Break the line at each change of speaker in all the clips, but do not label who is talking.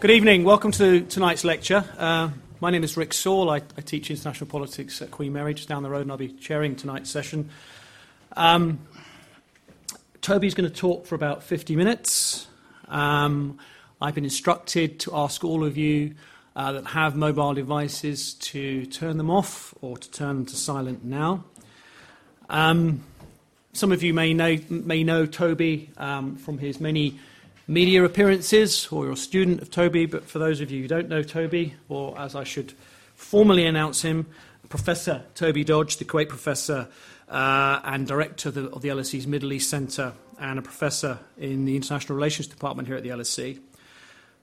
Good evening. Welcome to tonight's lecture. Uh, my name is Rick Saull. I, I, teach international politics at Queen Mary, just down the road, and I'll be chairing tonight's session. Um, Toby's going to talk for about 50 minutes. Um, I've been instructed to ask all of you uh, that have mobile devices to turn them off or to turn them to silent now. Um, some of you may know, may know Toby um, from his many media appearances, or you're a student of Toby, but for those of you who don't know Toby, or as I should formally announce him, Professor Toby Dodge, the Kuwait professor uh, and director of the, of the LSE's Middle East Centre, and a professor in the International Relations Department here at the LSE.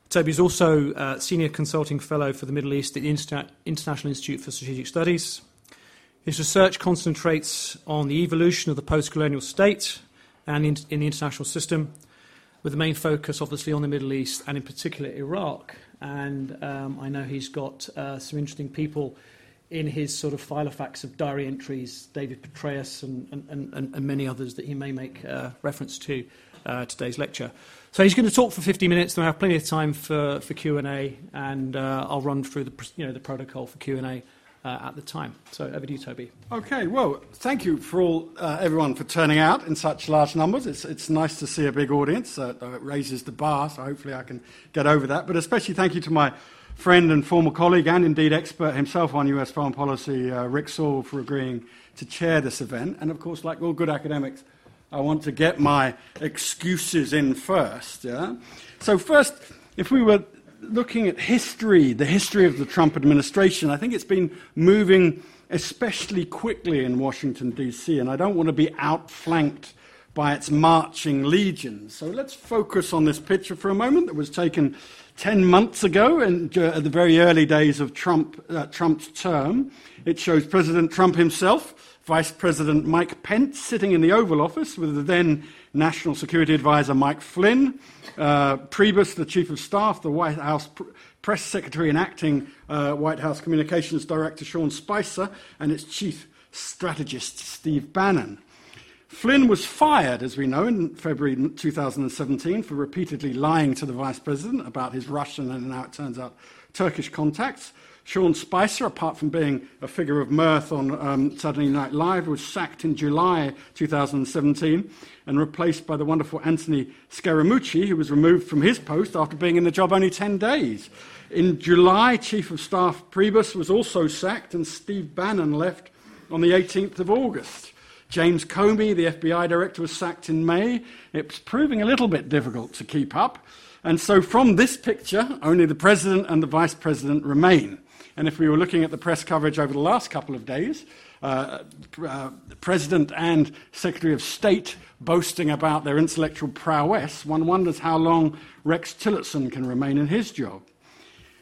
Toby is also uh, Senior Consulting Fellow for the Middle East at the Inter- International Institute for Strategic Studies. His research concentrates on the evolution of the post colonial state and in, in the international system, with the main focus obviously on the Middle East and in particular Iraq. And um, I know he's got uh, some interesting people in his sort of filofax of diary entries, David Petraeus and, and, and, and many others that he may make uh, reference to uh, today's lecture. So he's going to talk for 50 minutes, then I have plenty of time for, for Q&A, and uh, I'll run through the, you know, the protocol for Q&A uh, at the time. So over to you, Toby.
Okay, well, thank you for all, uh, everyone for turning out in such large numbers. It's, it's nice to see a big audience. Uh, it raises the bar, so hopefully I can get over that. But especially thank you to my friend and former colleague, and indeed expert himself on US foreign policy, uh, Rick Saull, for agreeing to chair this event. And of course, like all good academics, I want to get my excuses in first. Yeah? So, first, if we were looking at history, the history of the Trump administration, I think it's been moving especially quickly in Washington, D.C., and I don't want to be outflanked by its marching legions. So let's focus on this picture for a moment that was taken 10 months ago in, uh, at the very early days of Trump, uh, Trump's term. It shows President Trump himself, Vice President Mike Pence sitting in the Oval Office with the then National Security Advisor Mike Flynn, uh, Priebus, the Chief of Staff, the White House pr- Press Secretary and Acting uh, White House Communications Director Sean Spicer, and its Chief Strategist Steve Bannon. Flynn was fired, as we know, in February 2017 for repeatedly lying to the vice president about his Russian and now it turns out Turkish contacts. Sean Spicer, apart from being a figure of mirth on um, Saturday Night Live, was sacked in July 2017 and replaced by the wonderful Anthony Scaramucci, who was removed from his post after being in the job only 10 days. In July, Chief of Staff Priebus was also sacked, and Steve Bannon left on the 18th of August. James Comey, the FBI director, was sacked in May. It's proving a little bit difficult to keep up. And so, from this picture, only the president and the vice president remain. And if we were looking at the press coverage over the last couple of days, uh, uh, President and Secretary of State boasting about their intellectual prowess, one wonders how long Rex Tillerson can remain in his job.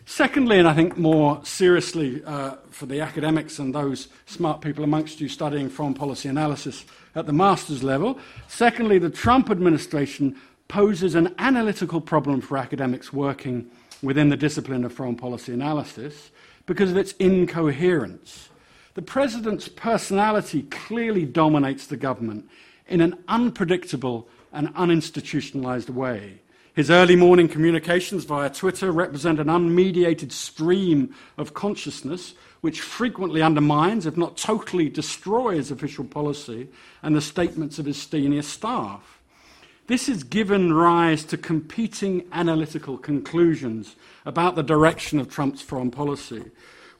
Secondly, and I think more seriously uh, for the academics and those smart people amongst you studying foreign policy analysis at the master's level, secondly, the Trump administration poses an analytical problem for academics working within the discipline of foreign policy analysis because of its incoherence. The president's personality clearly dominates the government in an unpredictable and uninstitutionalized way. His early morning communications via Twitter represent an unmediated stream of consciousness which frequently undermines, if not totally destroys, official policy and the statements of his senior staff. This has given rise to competing analytical conclusions about the direction of Trump's foreign policy,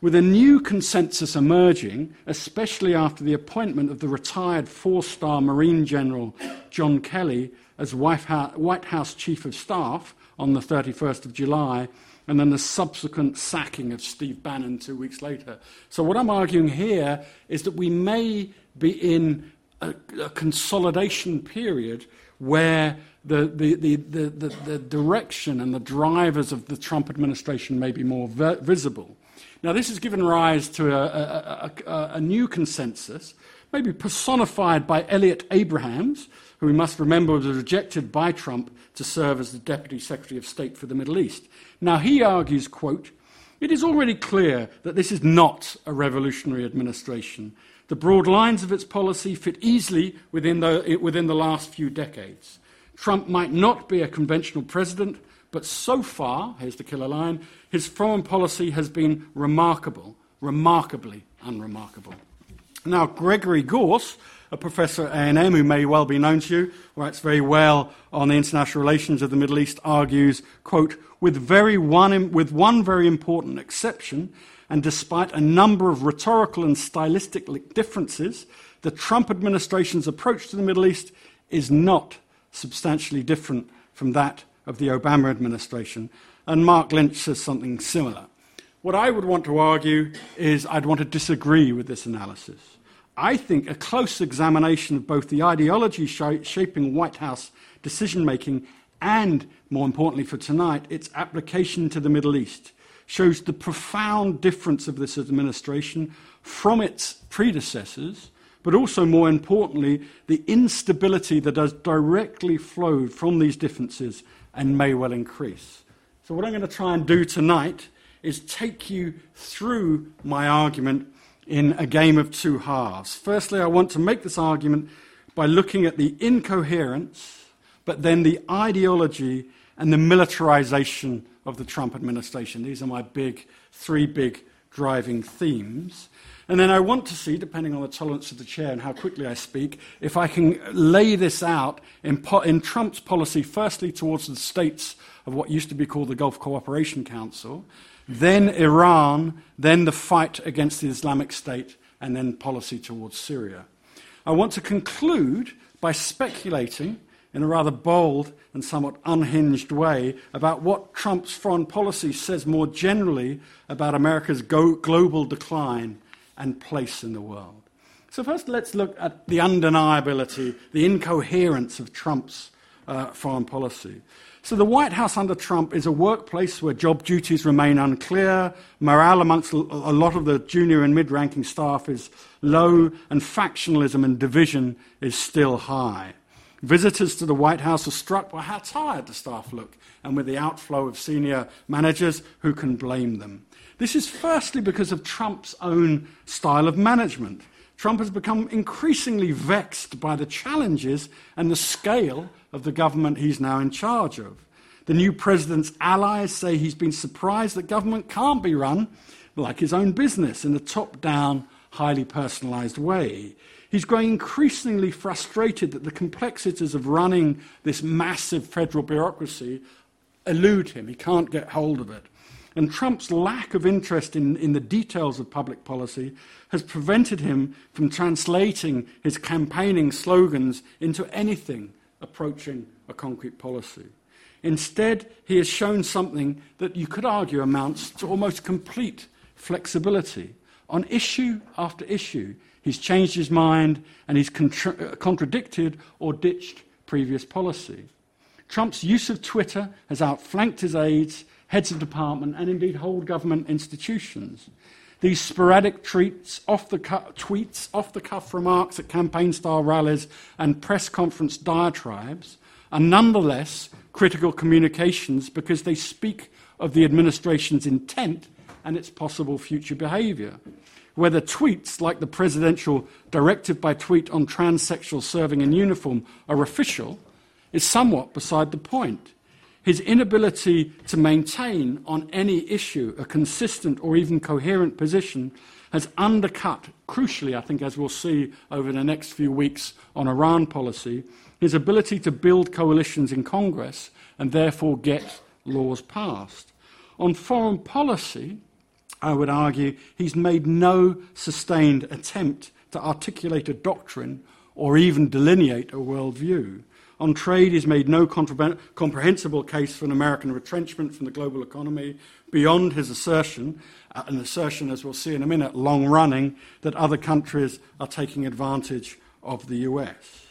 with a new consensus emerging, especially after the appointment of the retired four star Marine General John Kelly as White House Chief of Staff on the 31st of July, and then the subsequent sacking of Steve Bannon two weeks later. So, what I'm arguing here is that we may be in a, a consolidation period where the, the, the, the, the direction and the drivers of the Trump administration may be more ver- visible. Now, this has given rise to a, a, a, a new consensus, maybe personified by Elliott Abrams, who we must remember was rejected by Trump to serve as the Deputy Secretary of State for the Middle East. Now, he argues, quote, it is already clear that this is not a revolutionary administration. The broad lines of its policy fit easily within the, within the last few decades. Trump might not be a conventional president, But so far, here's the killer line, his foreign policy has been remarkable, remarkably unremarkable. Now, Gregory Gause, a professor at A&M who may well be known to you, writes very well on the international relations of the Middle East, argues, quote, with, very one, with one very important exception, and despite a number of rhetorical and stylistic differences, the Trump administration's approach to the Middle East is not substantially different from that of the Obama administration. And Marc Lynch says something similar. What I would want to argue is I'd want to disagree with this analysis. I think a close examination of both the ideology shaping White House decision making and, more importantly for tonight, its application to the Middle East shows the profound difference of this administration from its predecessors, but also, more importantly, the instability that has directly flowed from these differences and may well increase. So, what I'm going to try and do tonight is take you through my argument in a game of two halves. Firstly, I want to make this argument by looking at the incoherence, but then the ideology and the militarization of the Trump administration. These are my big, three big driving themes. And then I want to see, depending on the tolerance of the chair and how quickly I speak, if I can lay this out in, po- in Trump's policy, firstly towards the states of what used to be called the Gulf Cooperation Council, then Iran, then the fight against the Islamic State, and then policy towards Syria. I want to conclude by speculating in a rather bold and somewhat unhinged way about what Trump's foreign policy says more generally about America's global decline and place in the world. So, first, let's look at the undeniability, the incoherence of Trump's uh, foreign policy. So, the White House under Trump is a workplace where job duties remain unclear, morale amongst a lot of the junior and mid ranking staff is low, and factionalism and division is still high. Visitors to the White House are struck by how tired the staff look and with the outflow of senior managers who can blame them. This is firstly because of Trump's own style of management. Trump has become increasingly vexed by the challenges and the scale of the government he's now in charge of. The new president's allies say he's been surprised that government can't be run like his own business in a top down, highly personalized way. He's growing increasingly frustrated that the complexities of running this massive federal bureaucracy elude him. He can't get hold of it. And Trump's lack of interest in, in the details of public policy has prevented him from translating his campaigning slogans into anything approaching a concrete policy. Instead, he has shown something that you could argue amounts to almost complete flexibility. On issue after issue, He's changed his mind and he's contra- contradicted or ditched previous policy. Trump's use of Twitter has outflanked his aides, heads of department, and indeed whole government institutions. These sporadic treats, off the cu- tweets, off the cuff remarks at campaign style rallies and press conference diatribes are nonetheless critical communications because they speak of the administration's intent and its possible future behavior whether tweets like the presidential directive by tweet on transsexual serving in uniform are official is somewhat beside the point. His inability to maintain on any issue a consistent or even coherent position has undercut, crucially, I think, as we'll see over the next few weeks on Iran policy, his ability to build coalitions in Congress and therefore get laws passed. On foreign policy, I would argue he's made no sustained attempt to articulate a doctrine or even delineate a worldview. On trade, he's made no comprehensible case for an American retrenchment from the global economy beyond his assertion, uh, an assertion, as we'll see in a minute, long running, that other countries are taking advantage of the US.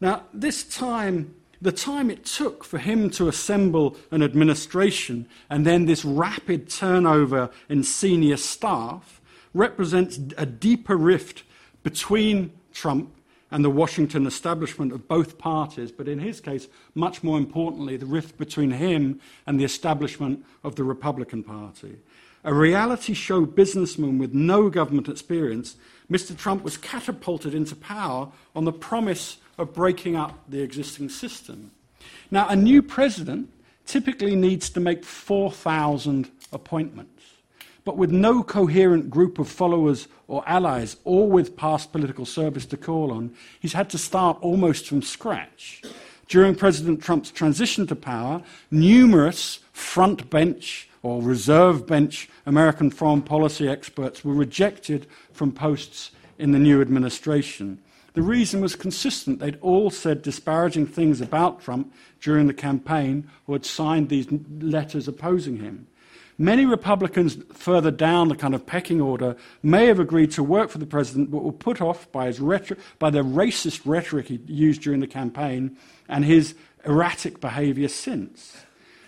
Now, this time the time it took for him to assemble an administration and then this rapid turnover in senior staff represents a deeper rift between Trump and the Washington establishment of both parties, but in his case, much more importantly, the rift between him and the establishment of the Republican Party. A reality show businessman with no government experience, Mr. Trump was catapulted into power on the promise of breaking up the existing system. Now, a new president typically needs to make 4,000 appointments. But with no coherent group of followers or allies, or with past political service to call on, he's had to start almost from scratch. During President Trump's transition to power, numerous front bench or reserve bench American foreign policy experts were rejected from posts in the new administration. The reason was consistent. They'd all said disparaging things about Trump during the campaign or had signed these letters opposing him. Many Republicans further down the kind of pecking order may have agreed to work for the president, but were put off by, his by the racist rhetoric he used during the campaign and his erratic behavior since.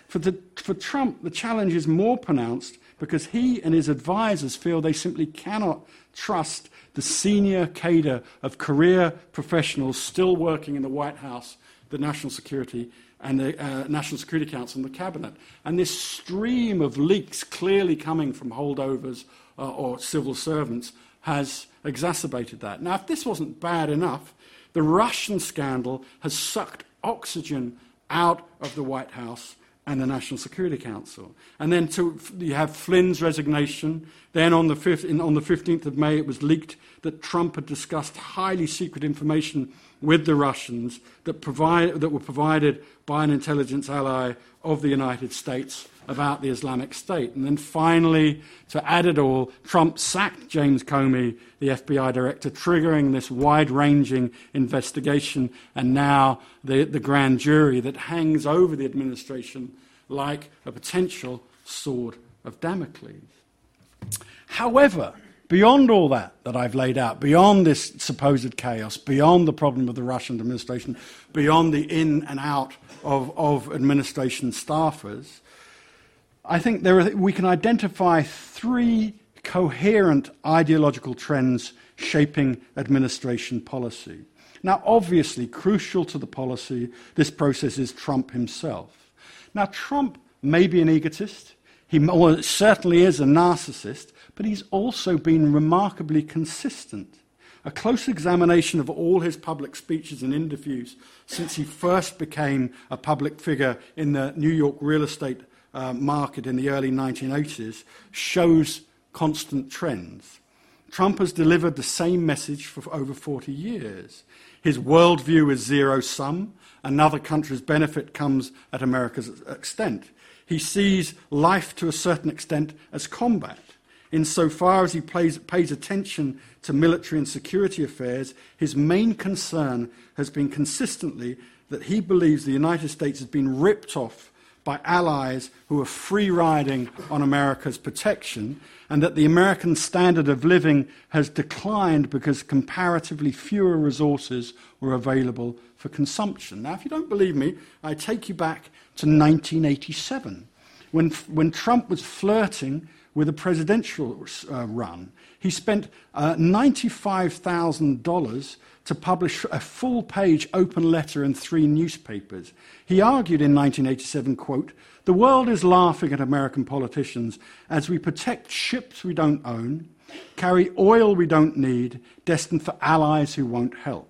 For, the, for Trump, the challenge is more pronounced because he and his advisors feel they simply cannot trust the senior cadre of career professionals still working in the White House, the National Security, and the uh, National Security Council and the Cabinet. And this stream of leaks clearly coming from holdovers uh, or civil servants has exacerbated that. Now, if this wasn't bad enough, the Russian scandal has sucked oxygen out of the White House and the National Security Council. And then to, you have Flynn's resignation. Then on the, 5th, in, on the 15th of May, it was leaked that Trump had discussed highly secret information with the Russians that, provide, that were provided by an intelligence ally of the United States about the Islamic State. And then finally, to add it all, Trump sacked James Comey, the FBI director, triggering this wide ranging investigation, and now the, the grand jury that hangs over the administration like a potential sword of Damocles. However, beyond all that that I've laid out, beyond this supposed chaos, beyond the problem of the Russian administration, beyond the in and out of, of administration staffers, I think there are, we can identify three coherent ideological trends shaping administration policy. Now, obviously, crucial to the policy, this process is Trump himself. Now, Trump may be an egotist, he certainly is a narcissist, but he's also been remarkably consistent. A close examination of all his public speeches and interviews since he first became a public figure in the New York real estate uh, market in the early 1980s shows constant trends. Trump has delivered the same message for over 40 years. His worldview is zero sum. Another country's benefit comes at America's extent. He sees life to a certain extent as combat. Insofar as he plays, pays attention to military and security affairs, his main concern has been consistently that he believes the United States has been ripped off by allies who are free riding on America's protection, and that the American standard of living has declined because comparatively fewer resources were available for consumption. Now, if you don't believe me, I take you back to 1987 when, when Trump was flirting with a presidential uh, run. He spent uh, $95,000 to publish a full page open letter in three newspapers. He argued in 1987, quote, the world is laughing at American politicians as we protect ships we don't own, carry oil we don't need, destined for allies who won't help.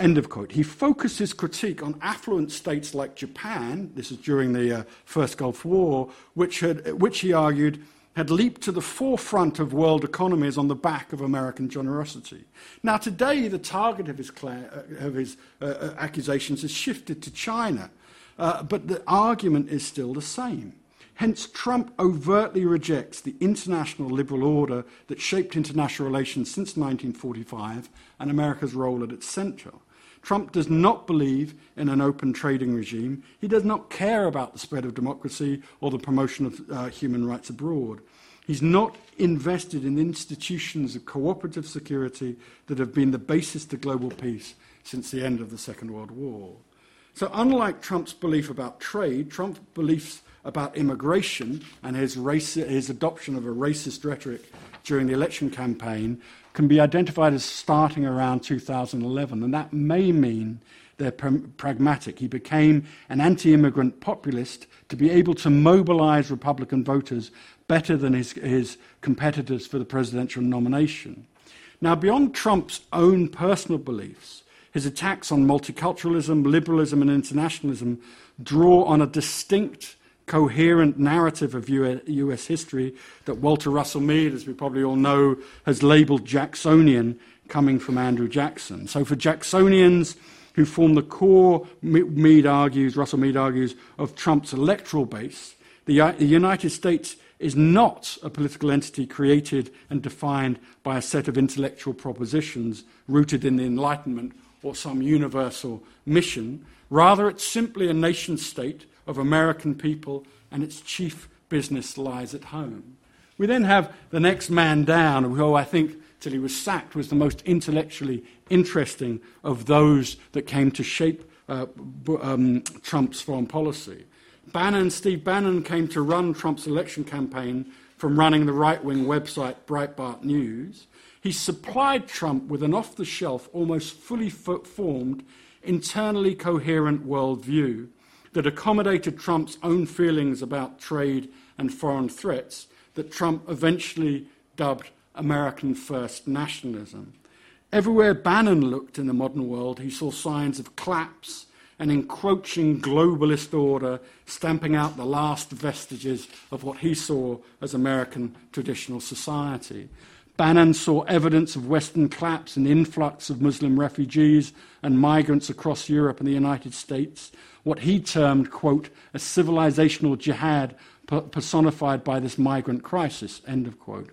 End of quote. He focused his critique on affluent states like Japan, this is during the uh, First Gulf War, which, had, which he argued had leaped to the forefront of world economies on the back of American generosity. Now, today, the target of his, uh, of his uh, uh, accusations has shifted to China, uh, but the argument is still the same. Hence, Trump overtly rejects the international liberal order that shaped international relations since 1945 and America's role at its center. Trump does not believe in an open trading regime. He does not care about the spread of democracy or the promotion of uh, human rights abroad. He's not invested in institutions of cooperative security that have been the basis to global peace since the end of the Second World War. So, unlike Trump's belief about trade, Trump's beliefs about immigration and his, his adoption of a racist rhetoric during the election campaign can be identified as starting around 2011, and that may mean they're pragmatic. He became an anti immigrant populist to be able to mobilize Republican voters better than his, his competitors for the presidential nomination. Now, beyond Trump's own personal beliefs, his attacks on multiculturalism, liberalism, and internationalism draw on a distinct, coherent narrative of US history that Walter Russell Mead, as we probably all know, has labeled Jacksonian, coming from Andrew Jackson. So for Jacksonians, who form the core, Mead argues, Russell Mead argues, of Trump's electoral base, the, the United States is not a political entity created and defined by a set of intellectual propositions rooted in the Enlightenment or some universal mission. Rather, it's simply a nation state of American people, and its chief business lies at home. We then have the next man down, who I think, till he was sacked, was the most intellectually interesting of those that came to shape uh, um, Trump's foreign policy. Bannon, Steve Bannon, came to run Trump's election campaign from running the right wing website Breitbart News. He supplied Trump with an off the shelf, almost fully formed, internally coherent worldview that accommodated Trump's own feelings about trade and foreign threats that Trump eventually dubbed American first nationalism. Everywhere Bannon looked in the modern world, he saw signs of collapse and encroaching globalist order, stamping out the last vestiges of what he saw as American traditional society. Bannon saw evidence of Western collapse and influx of Muslim refugees and migrants across Europe and the United States, what he termed, quote, a civilizational jihad personified by this migrant crisis, end of quote.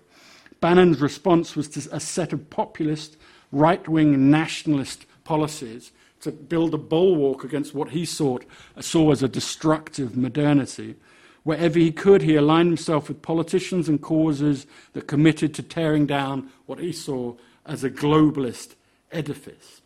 Bannon's response was to a set of populist, right wing nationalist policies to build a bulwark against what he sought, saw as a destructive modernity. Wherever he could, he aligned himself with politicians and causes that committed to tearing down what he saw as a globalist edifice.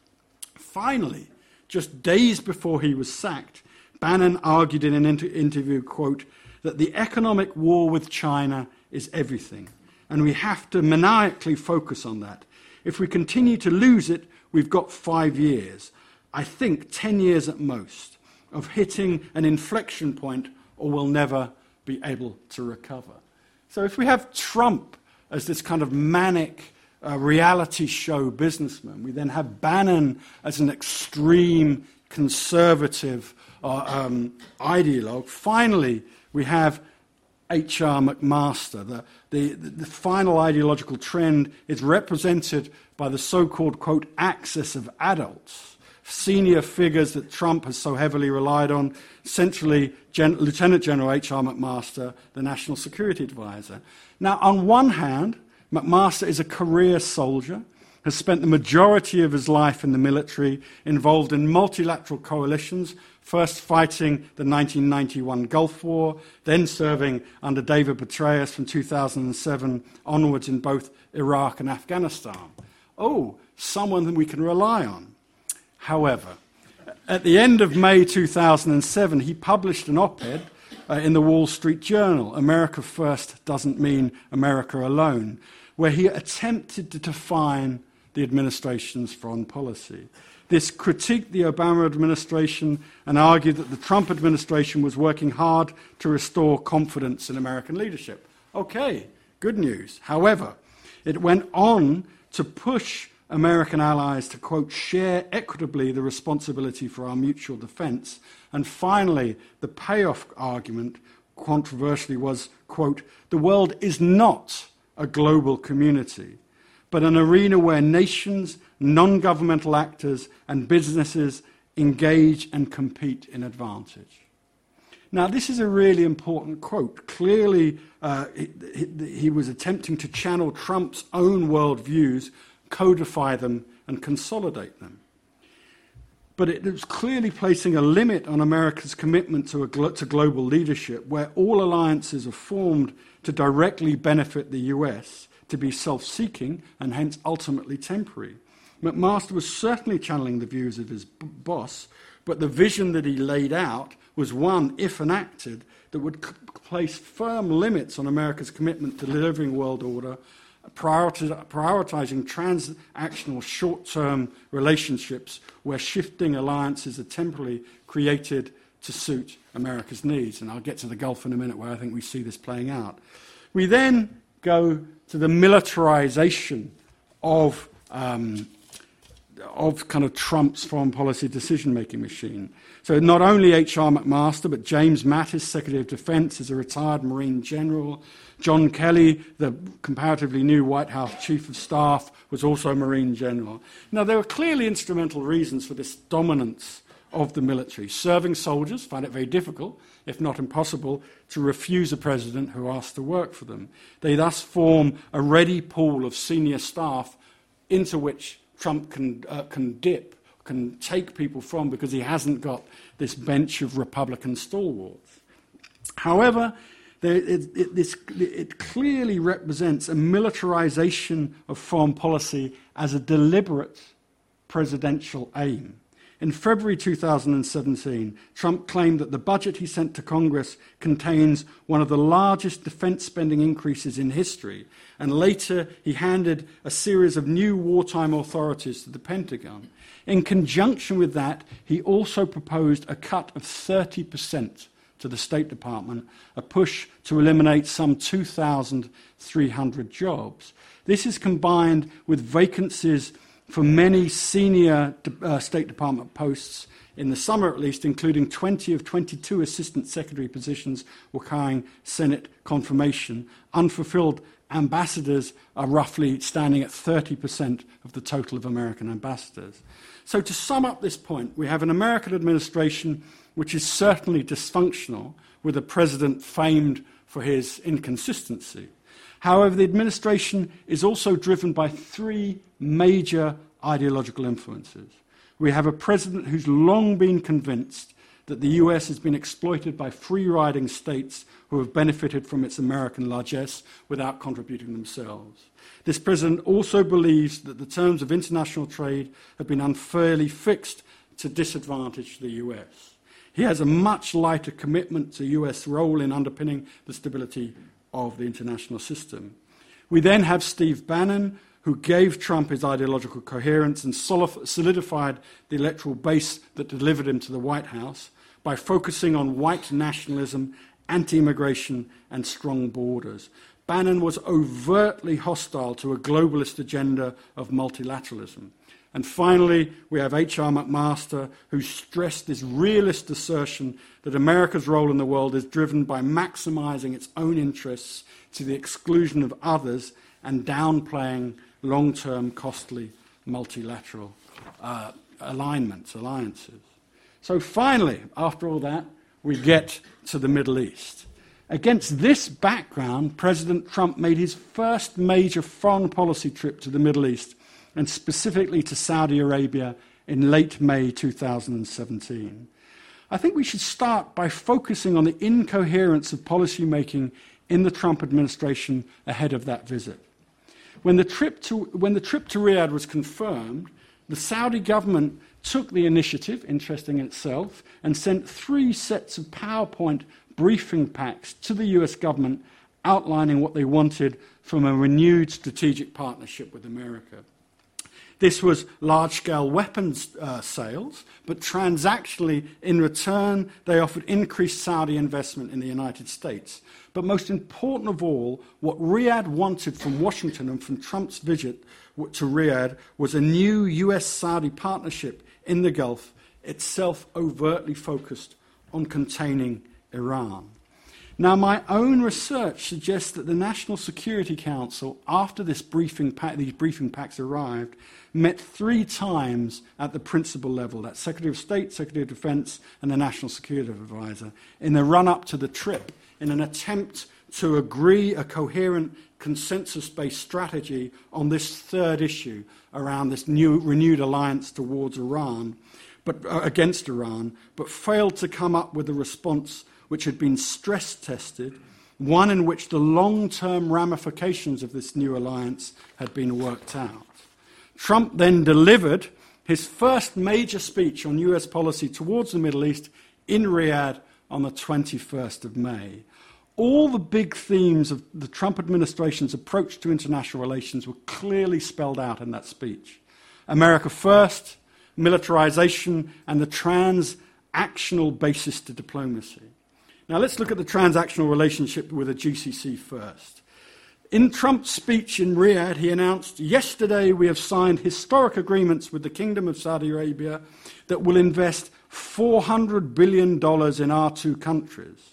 Finally, just days before he was sacked, Bannon argued in an inter- interview, quote, that the economic war with China is everything and we have to maniacally focus on that. If we continue to lose it, we've got five years, I think 10 years at most, of hitting an inflection point, or we'll never be able to recover. So if we have Trump as this kind of manic uh, reality show businessman, we then have Bannon as an extreme conservative uh, um, ideologue. Finally, we have H.R. McMaster. The, the, the final ideological trend is represented by the so called, quote, axis of adults, senior figures that Trump has so heavily relied on, centrally Gen- Lieutenant General H.R. McMaster, the National Security Advisor. Now, on one hand, McMaster is a career soldier has spent the majority of his life in the military, involved in multilateral coalitions, first fighting the 1991 Gulf War, then serving under David Petraeus from 2007 onwards in both Iraq and Afghanistan. Oh, someone that we can rely on. However, at the end of May 2007, he published an op ed uh, in the Wall Street Journal America First Doesn't Mean America Alone, where he attempted to define the administration's foreign policy. This critiqued the Obama administration and argued that the Trump administration was working hard to restore confidence in American leadership. Okay, good news. However, it went on to push American allies to, quote, share equitably the responsibility for our mutual defense. And finally, the payoff argument, controversially, was, quote, the world is not a global community but an arena where nations, non governmental actors, and businesses engage and compete in advantage. Now, this is a really important quote. Clearly, uh, he, he, was attempting to channel Trump's own worldviews, codify them, and consolidate them. But it was clearly placing a limit on America's commitment to, to global leadership, where all alliances are formed to directly benefit the US to be self seeking and hence ultimately temporary. McMaster was certainly channeling the views of his b- boss, but the vision that he laid out was one, if enacted, that would c- place firm limits on America's commitment to delivering world order, prioritizing transactional short term relationships where shifting alliances are temporarily created to suit America's needs. And I'll get to the Gulf in a minute where I think we see this playing out. We then go to the militarization of um, of kind of Trump's foreign policy decision making machine. So, not only H.R. McMaster, but James Mattis, Secretary of Defense, is a retired Marine general. John Kelly, the comparatively new White House Chief of Staff, was also a Marine general. Now, there were clearly instrumental reasons for this dominance of the military. Serving soldiers find it very difficult, if not impossible, to refuse a president who asks to work for them. They thus form a ready pool of senior staff into which Trump can, uh, can dip, can take people from because he hasn't got this bench of Republican stalwarts. However, there, it, it, this, it clearly represents a militarization of foreign policy as a deliberate presidential aim. In February 2017, Trump claimed that the budget he sent to Congress contains one of the largest defense spending increases in history, and later he handed a series of new wartime authorities to the Pentagon. In conjunction with that, he also proposed a cut of 30% to the State Department, a push to eliminate some 2,300 jobs. This is combined with vacancies for many senior uh, State Department posts in the summer at least, including 20 of 22 assistant secretary positions requiring Senate confirmation. Unfulfilled ambassadors are roughly standing at 30% of the total of American ambassadors. So, to sum up this point, we have an American administration which is certainly dysfunctional, with a president famed for his inconsistency. However, the administration is also driven by three major ideological influences. We have a president who's long been convinced that the US has been exploited by free riding states who have benefited from its American largesse without contributing themselves. This president also believes that the terms of international trade have been unfairly fixed to disadvantage the US. He has a much lighter commitment to US role in underpinning the stability of the international system. We then have Steve Bannon, who gave Trump his ideological coherence and solidified the electoral base that delivered him to the White House by focusing on white nationalism, anti immigration, and strong borders. Bannon was overtly hostile to a globalist agenda of multilateralism. And finally, we have H.R. McMaster, who stressed this realist assertion that America's role in the world is driven by maximizing its own interests to the exclusion of others and downplaying long term, costly multilateral uh, alignments, alliances. So finally, after all that, we get to the Middle East. Against this background, President Trump made his first major foreign policy trip to the Middle East, and specifically to Saudi Arabia in late May 2017. I think we should start by focusing on the incoherence of policymaking in the Trump administration ahead of that visit. When the trip to, when the trip to Riyadh was confirmed, the Saudi government took the initiative, interesting in itself, and sent three sets of PowerPoint briefing packs to the US government outlining what they wanted from a renewed strategic partnership with America. This was large scale weapons uh, sales, but transactionally, in return, they offered increased Saudi investment in the United States. But most important of all, what Riyadh wanted from Washington and from Trump's visit to Riyadh was a new US Saudi partnership in the Gulf, itself overtly focused on containing Iran. Now, my own research suggests that the National Security Council, after this briefing pack, these briefing packs arrived, met three times at the principal level that's Secretary of State, Secretary of Defense, and the National Security Advisor in the run up to the trip in an attempt to agree a coherent consensus based strategy on this third issue around this new renewed alliance towards Iran but uh, against Iran but failed to come up with a response which had been stress tested one in which the long term ramifications of this new alliance had been worked out Trump then delivered his first major speech on US policy towards the Middle East in Riyadh on the 21st of May. All the big themes of the Trump administration's approach to international relations were clearly spelled out in that speech America first, militarization, and the transactional basis to diplomacy. Now let's look at the transactional relationship with the GCC first. In Trump's speech in Riyadh, he announced, Yesterday we have signed historic agreements with the Kingdom of Saudi Arabia that will invest $400 billion in our two countries.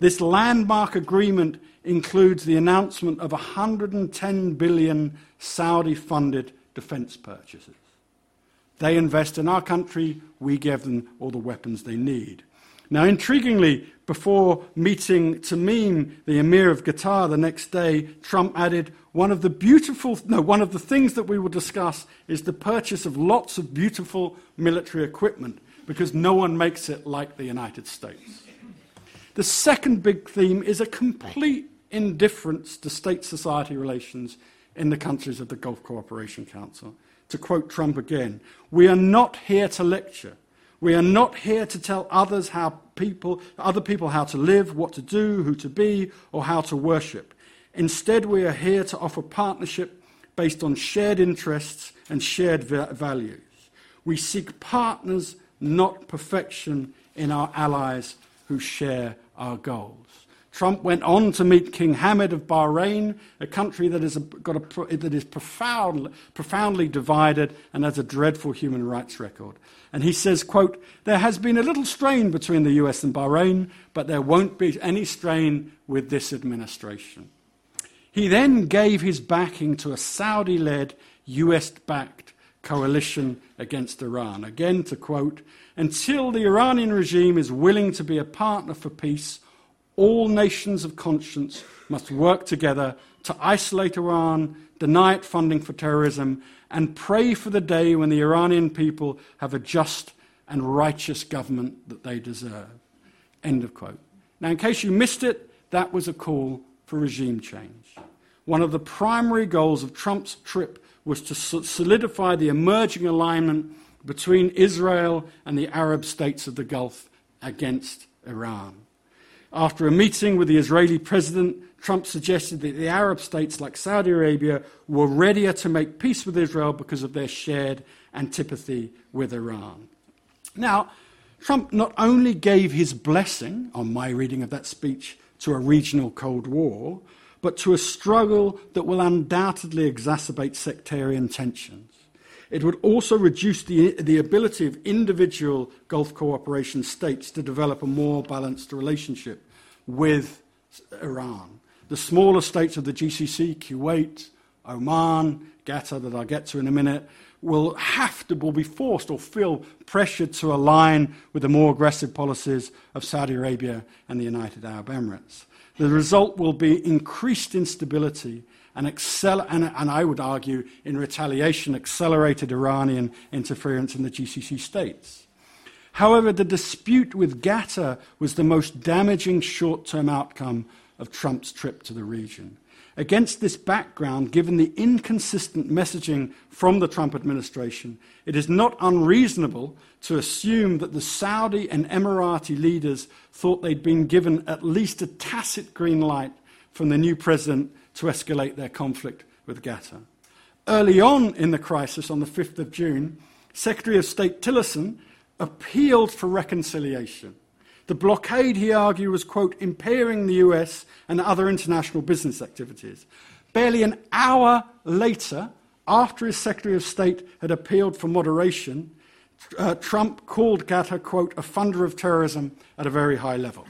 This landmark agreement includes the announcement of 110 billion Saudi funded defense purchases. They invest in our country, we give them all the weapons they need. Now, intriguingly, before meeting Tamim, the Emir of Qatar, the next day, Trump added, one of the beautiful, no, one of the things that we will discuss is the purchase of lots of beautiful military equipment because no one makes it like the United States. The second big theme is a complete indifference to state society relations in the countries of the Gulf Cooperation Council. To quote Trump again, we are not here to lecture. We are not here to tell others how people, other people how to live, what to do, who to be, or how to worship. Instead, we are here to offer partnership based on shared interests and shared values. We seek partners, not perfection, in our allies who share our goals. Trump went on to meet King Hamad of Bahrain, a country that is, a, got a, that is profound, profoundly divided and has a dreadful human rights record. And he says, quote, there has been a little strain between the US and Bahrain, but there won't be any strain with this administration. He then gave his backing to a Saudi led, US backed coalition against Iran. Again, to quote, until the Iranian regime is willing to be a partner for peace, all nations of conscience must work together to isolate Iran, deny it funding for terrorism, and pray for the day when the Iranian people have a just and righteous government that they deserve. End of quote. Now, in case you missed it, that was a call for regime change. One of the primary goals of Trump's trip was to solidify the emerging alignment between Israel and the Arab states of the Gulf against Iran. After a meeting with the Israeli president, Trump suggested that the Arab states like Saudi Arabia were readier to make peace with Israel because of their shared antipathy with Iran. Now, Trump not only gave his blessing, on my reading of that speech, to a regional Cold War, but to a struggle that will undoubtedly exacerbate sectarian tensions. It would also reduce the, the ability of individual Gulf cooperation states to develop a more balanced relationship with Iran. The smaller states of the GCC, Kuwait, Oman, Qatar, that I'll get to in a minute, will have to, will be forced or feel pressured to align with the more aggressive policies of Saudi Arabia and the United Arab Emirates. The result will be increased instability and, and, and I would argue, in retaliation, accelerated Iranian interference in the GCC states. However, the dispute with Qatar was the most damaging short term outcome of Trump's trip to the region. Against this background, given the inconsistent messaging from the Trump administration, it is not unreasonable to assume that the Saudi and Emirati leaders thought they'd been given at least a tacit green light from the new president to escalate their conflict with Qatar. Early on in the crisis, on the 5th of June, Secretary of State Tillerson appealed for reconciliation. The blockade, he argued, was, quote, impairing the US and other international business activities. Barely an hour later, after his Secretary of State had appealed for moderation, uh, Trump called Qatar, quote, a funder of terrorism at a very high level.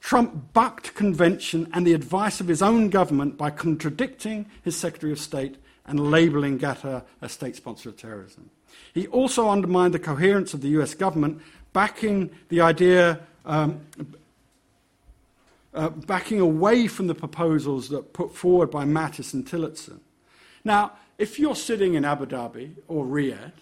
Trump bucked convention and the advice of his own government by contradicting his Secretary of State and labeling Qatar a state sponsor of terrorism. He also undermined the coherence of the US government backing the idea, um, uh, backing away from the proposals that put forward by Mattis and Tillerson. Now, if you're sitting in Abu Dhabi or Riyadh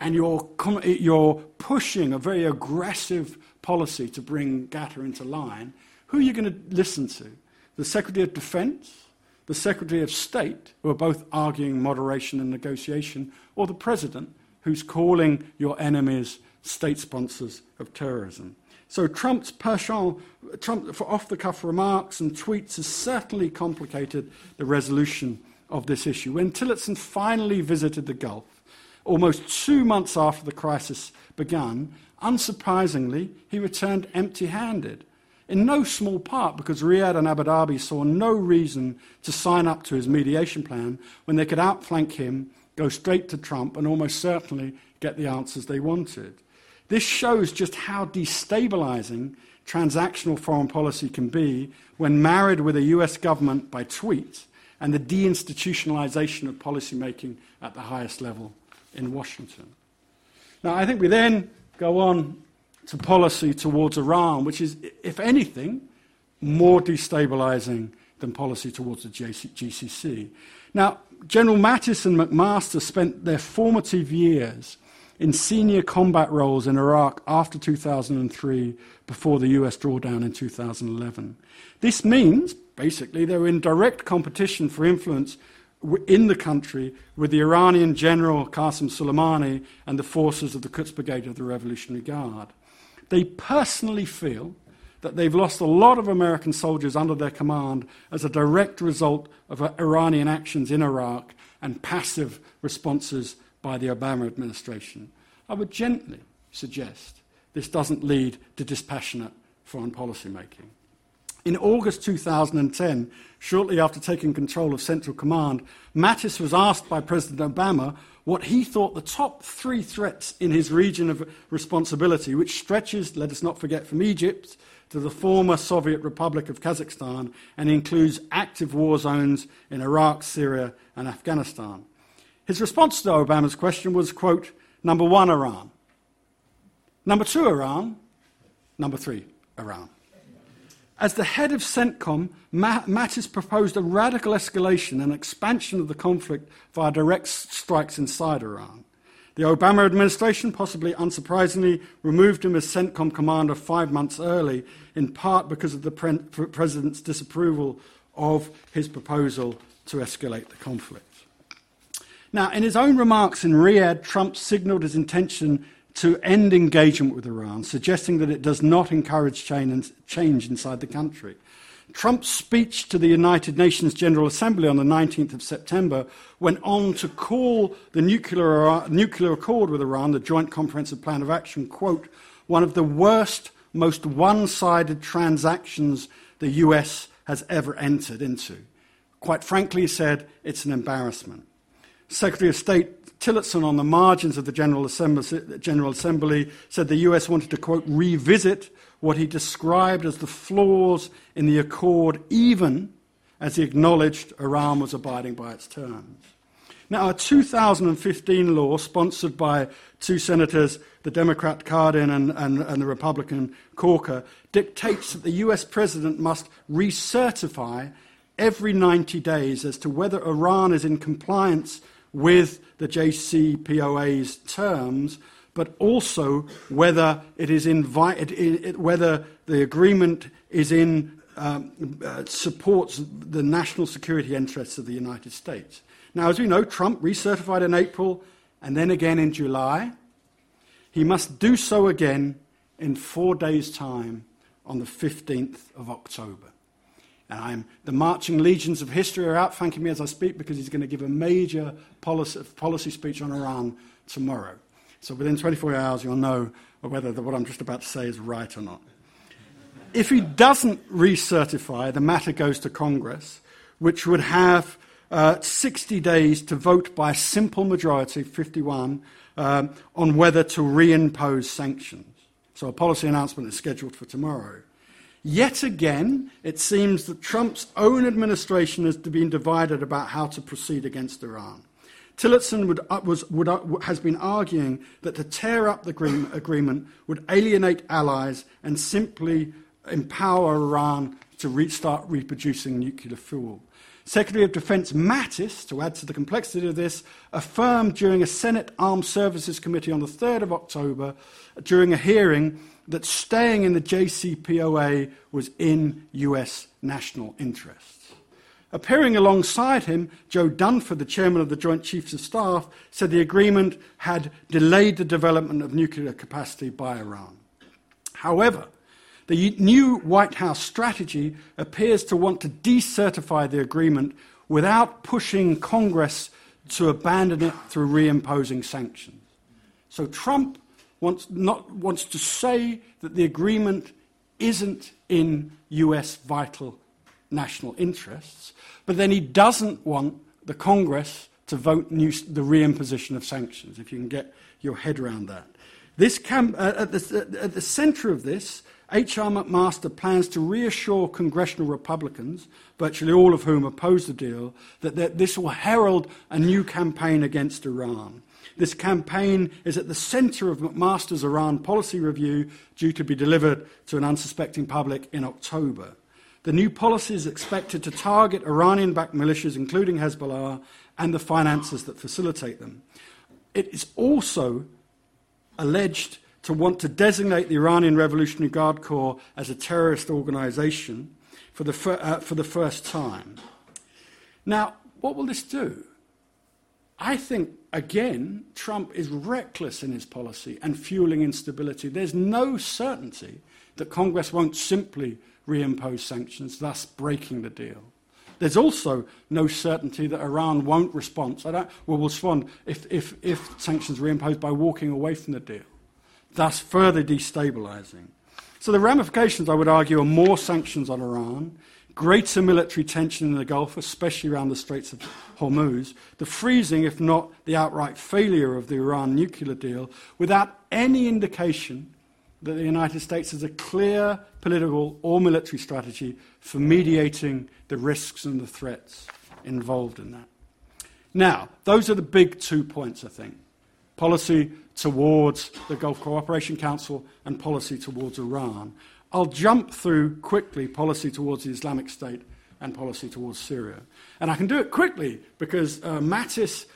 and you're, you're pushing a very aggressive policy to bring Qatar into line, who are you going to listen to? The Secretary of Defense, the Secretary of State, who are both arguing moderation and negotiation, or the President, who's calling your enemies state sponsors of terrorism. So Trump's Trump for off-the-cuff remarks and tweets has certainly complicated the resolution of this issue. When Tillerson finally visited the Gulf, almost two months after the crisis began, unsurprisingly, he returned empty-handed. In no small part because Riyadh and Abu Dhabi saw no reason to sign up to his mediation plan when they could outflank him, go straight to Trump, and almost certainly get the answers they wanted. This shows just how destabilizing transactional foreign policy can be when married with a US government by tweet and the deinstitutionalization of policymaking at the highest level in Washington. Now, I think we then go on to policy towards Iran, which is, if anything, more destabilizing than policy towards the GCC. Now, General Mattis and McMaster spent their formative years in senior combat roles in Iraq after 2003, before the US drawdown in 2011. This means, basically, they were in direct competition for influence in the country with the Iranian general Qasem Soleimani and the forces of the Quds Brigade of the Revolutionary Guard. They personally feel that they've lost a lot of American soldiers under their command as a direct result of Iranian actions in Iraq and passive responses by the Obama administration. I would gently suggest this doesn't lead to dispassionate foreign policy making. In August 2010, shortly after taking control of Central Command, Mattis was asked by President Obama what he thought the top three threats in his region of responsibility, which stretches, let us not forget, from Egypt to the former Soviet Republic of Kazakhstan and includes active war zones in Iraq, Syria, and Afghanistan. His response to Obama's question was, quote, number one, Iran. Number two, Iran. Number three, Iran. As the head of CENTCOM, Mattis proposed a radical escalation and expansion of the conflict via direct strikes inside Iran. The Obama administration, possibly unsurprisingly, removed him as CENTCOM commander five months early, in part because of the pre- president's disapproval of his proposal to escalate the conflict. Now, in his own remarks in Riyadh, Trump signaled his intention to end engagement with Iran, suggesting that it does not encourage change inside the country. Trump's speech to the United Nations General Assembly on the 19th of September went on to call the nuclear, nuclear accord with Iran, the Joint Comprehensive Plan of Action, quote, one of the worst, most one sided transactions the US has ever entered into. Quite frankly, he said, it's an embarrassment. Secretary of State Tillerson, on the margins of the General Assembly, General Assembly, said the US wanted to, quote, revisit what he described as the flaws in the accord, even as he acknowledged Iran was abiding by its terms. Now, a 2015 law sponsored by two senators, the Democrat Cardin and, and, and the Republican Corker, dictates that the US president must recertify every 90 days as to whether Iran is in compliance with the JCPOA's terms, but also whether it is invited, whether the agreement is in um, uh, supports the national security interests of the United States. Now, as we know, Trump recertified in April and then again in July. He must do so again in four days' time on the 15th of October. And I'm, the marching legions of history are out thanking me as I speak because he's going to give a major policy, policy speech on Iran tomorrow. So within 24 hours, you'll know whether the, what I'm just about to say is right or not. If he doesn't recertify, the matter goes to Congress, which would have uh, 60 days to vote by a simple majority, 51, um, on whether to reimpose sanctions. So a policy announcement is scheduled for tomorrow. Yet again, it seems that Trump's own administration has been divided about how to proceed against Iran. Tillerson would, uh, was, would, uh, has been arguing that to tear up the agreement would alienate allies and simply empower Iran to restart reproducing nuclear fuel. Secretary of Defense Mattis, to add to the complexity of this, affirmed during a Senate Armed Services Committee on the 3rd of October, during a hearing, that staying in the JCPOA was in US national interests. Appearing alongside him, Joe Dunford, the chairman of the Joint Chiefs of Staff, said the agreement had delayed the development of nuclear capacity by Iran. However, the new White House strategy appears to want to decertify the agreement without pushing Congress to abandon it through reimposing sanctions. So Trump wants, not, wants to say that the agreement isn't in US vital national interests, but then he doesn't want the Congress to vote new, the reimposition of sanctions, if you can get your head around that. This cam- uh, at, the, at the center of this, H.R. McMaster plans to reassure congressional Republicans, virtually all of whom oppose the deal, that, that this will herald a new campaign against Iran. This campaign is at the center of McMaster's Iran policy review, due to be delivered to an unsuspecting public in October. The new policy is expected to target Iranian backed militias, including Hezbollah, and the finances that facilitate them. It is also alleged to want to designate the Iranian Revolutionary Guard Corps as a terrorist organization for the, fir- uh, for the first time. Now, what will this do? I think, again, Trump is reckless in his policy and fueling instability. There's no certainty that Congress won't simply reimpose sanctions, thus breaking the deal. There's also no certainty that Iran won't respond. So that will respond if, if, if sanctions are reimposed by walking away from the deal, thus further destabilizing. So the ramifications, I would argue, are more sanctions on Iran, greater military tension in the Gulf, especially around the Straits of Hormuz, the freezing, if not the outright failure of the Iran nuclear deal, without any indication that the United States has a clear political or military strategy for mediating the risks and the threats involved in that. Now, those are the big two points, I think policy towards the Gulf Cooperation Council and policy towards Iran. I'll jump through quickly policy towards the Islamic State and policy towards Syria. And I can do it quickly because uh, Mattis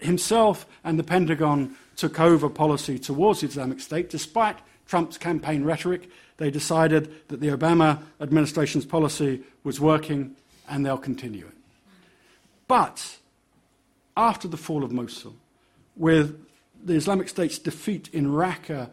himself and the Pentagon took over policy towards the Islamic State despite Trump's campaign rhetoric. They decided that the Obama administration's policy was working and they'll continue it. But after the fall of Mosul, with the Islamic State's defeat in Raqqa,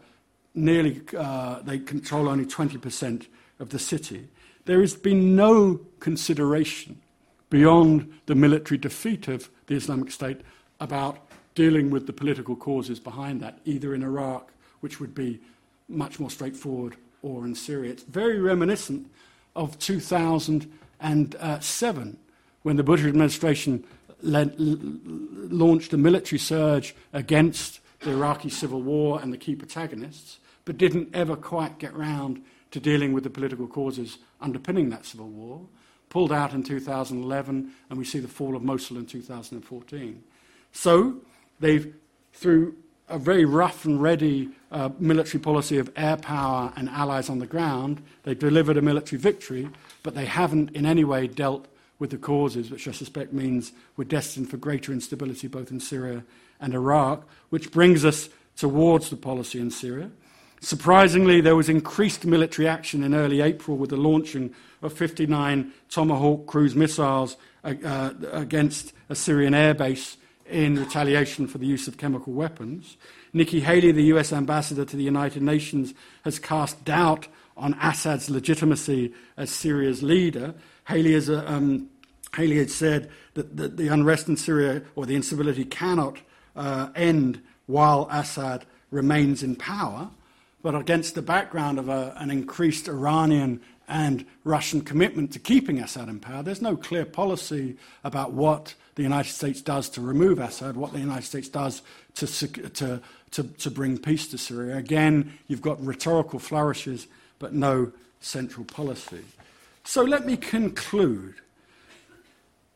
nearly uh, they control only 20% of the city, there has been no consideration beyond the military defeat of the Islamic State about dealing with the political causes behind that, either in Iraq, which would be much more straightforward, or in Syria. It's very reminiscent of 2007 when the Bush administration led, launched a military surge against the Iraqi civil war and the key protagonists, but didn't ever quite get round to dealing with the political causes underpinning that civil war. Pulled out in 2011, and we see the fall of Mosul in 2014. So they've, through a very rough and ready uh, military policy of air power and allies on the ground. They've delivered a military victory, but they haven't in any way dealt with the causes, which I suspect means we're destined for greater instability both in Syria and Iraq, which brings us towards the policy in Syria. Surprisingly, there was increased military action in early April with the launching of 59 Tomahawk cruise missiles uh, uh against a Syrian airbase in retaliation for the use of chemical weapons. Nikki Haley, the US ambassador to the United Nations, has cast doubt on Assad's legitimacy as Syria's leader. Haley, has, uh, um, Haley had said that, that, the unrest in Syria or the instability cannot uh, end while Assad remains in power. But against the background of a, an increased Iranian and Russian commitment to keeping Assad in power, there's no clear policy about what the United States does to remove Assad, what the United States does to, to, to, to bring peace to Syria. Again, you've got rhetorical flourishes, but no central policy. So let me conclude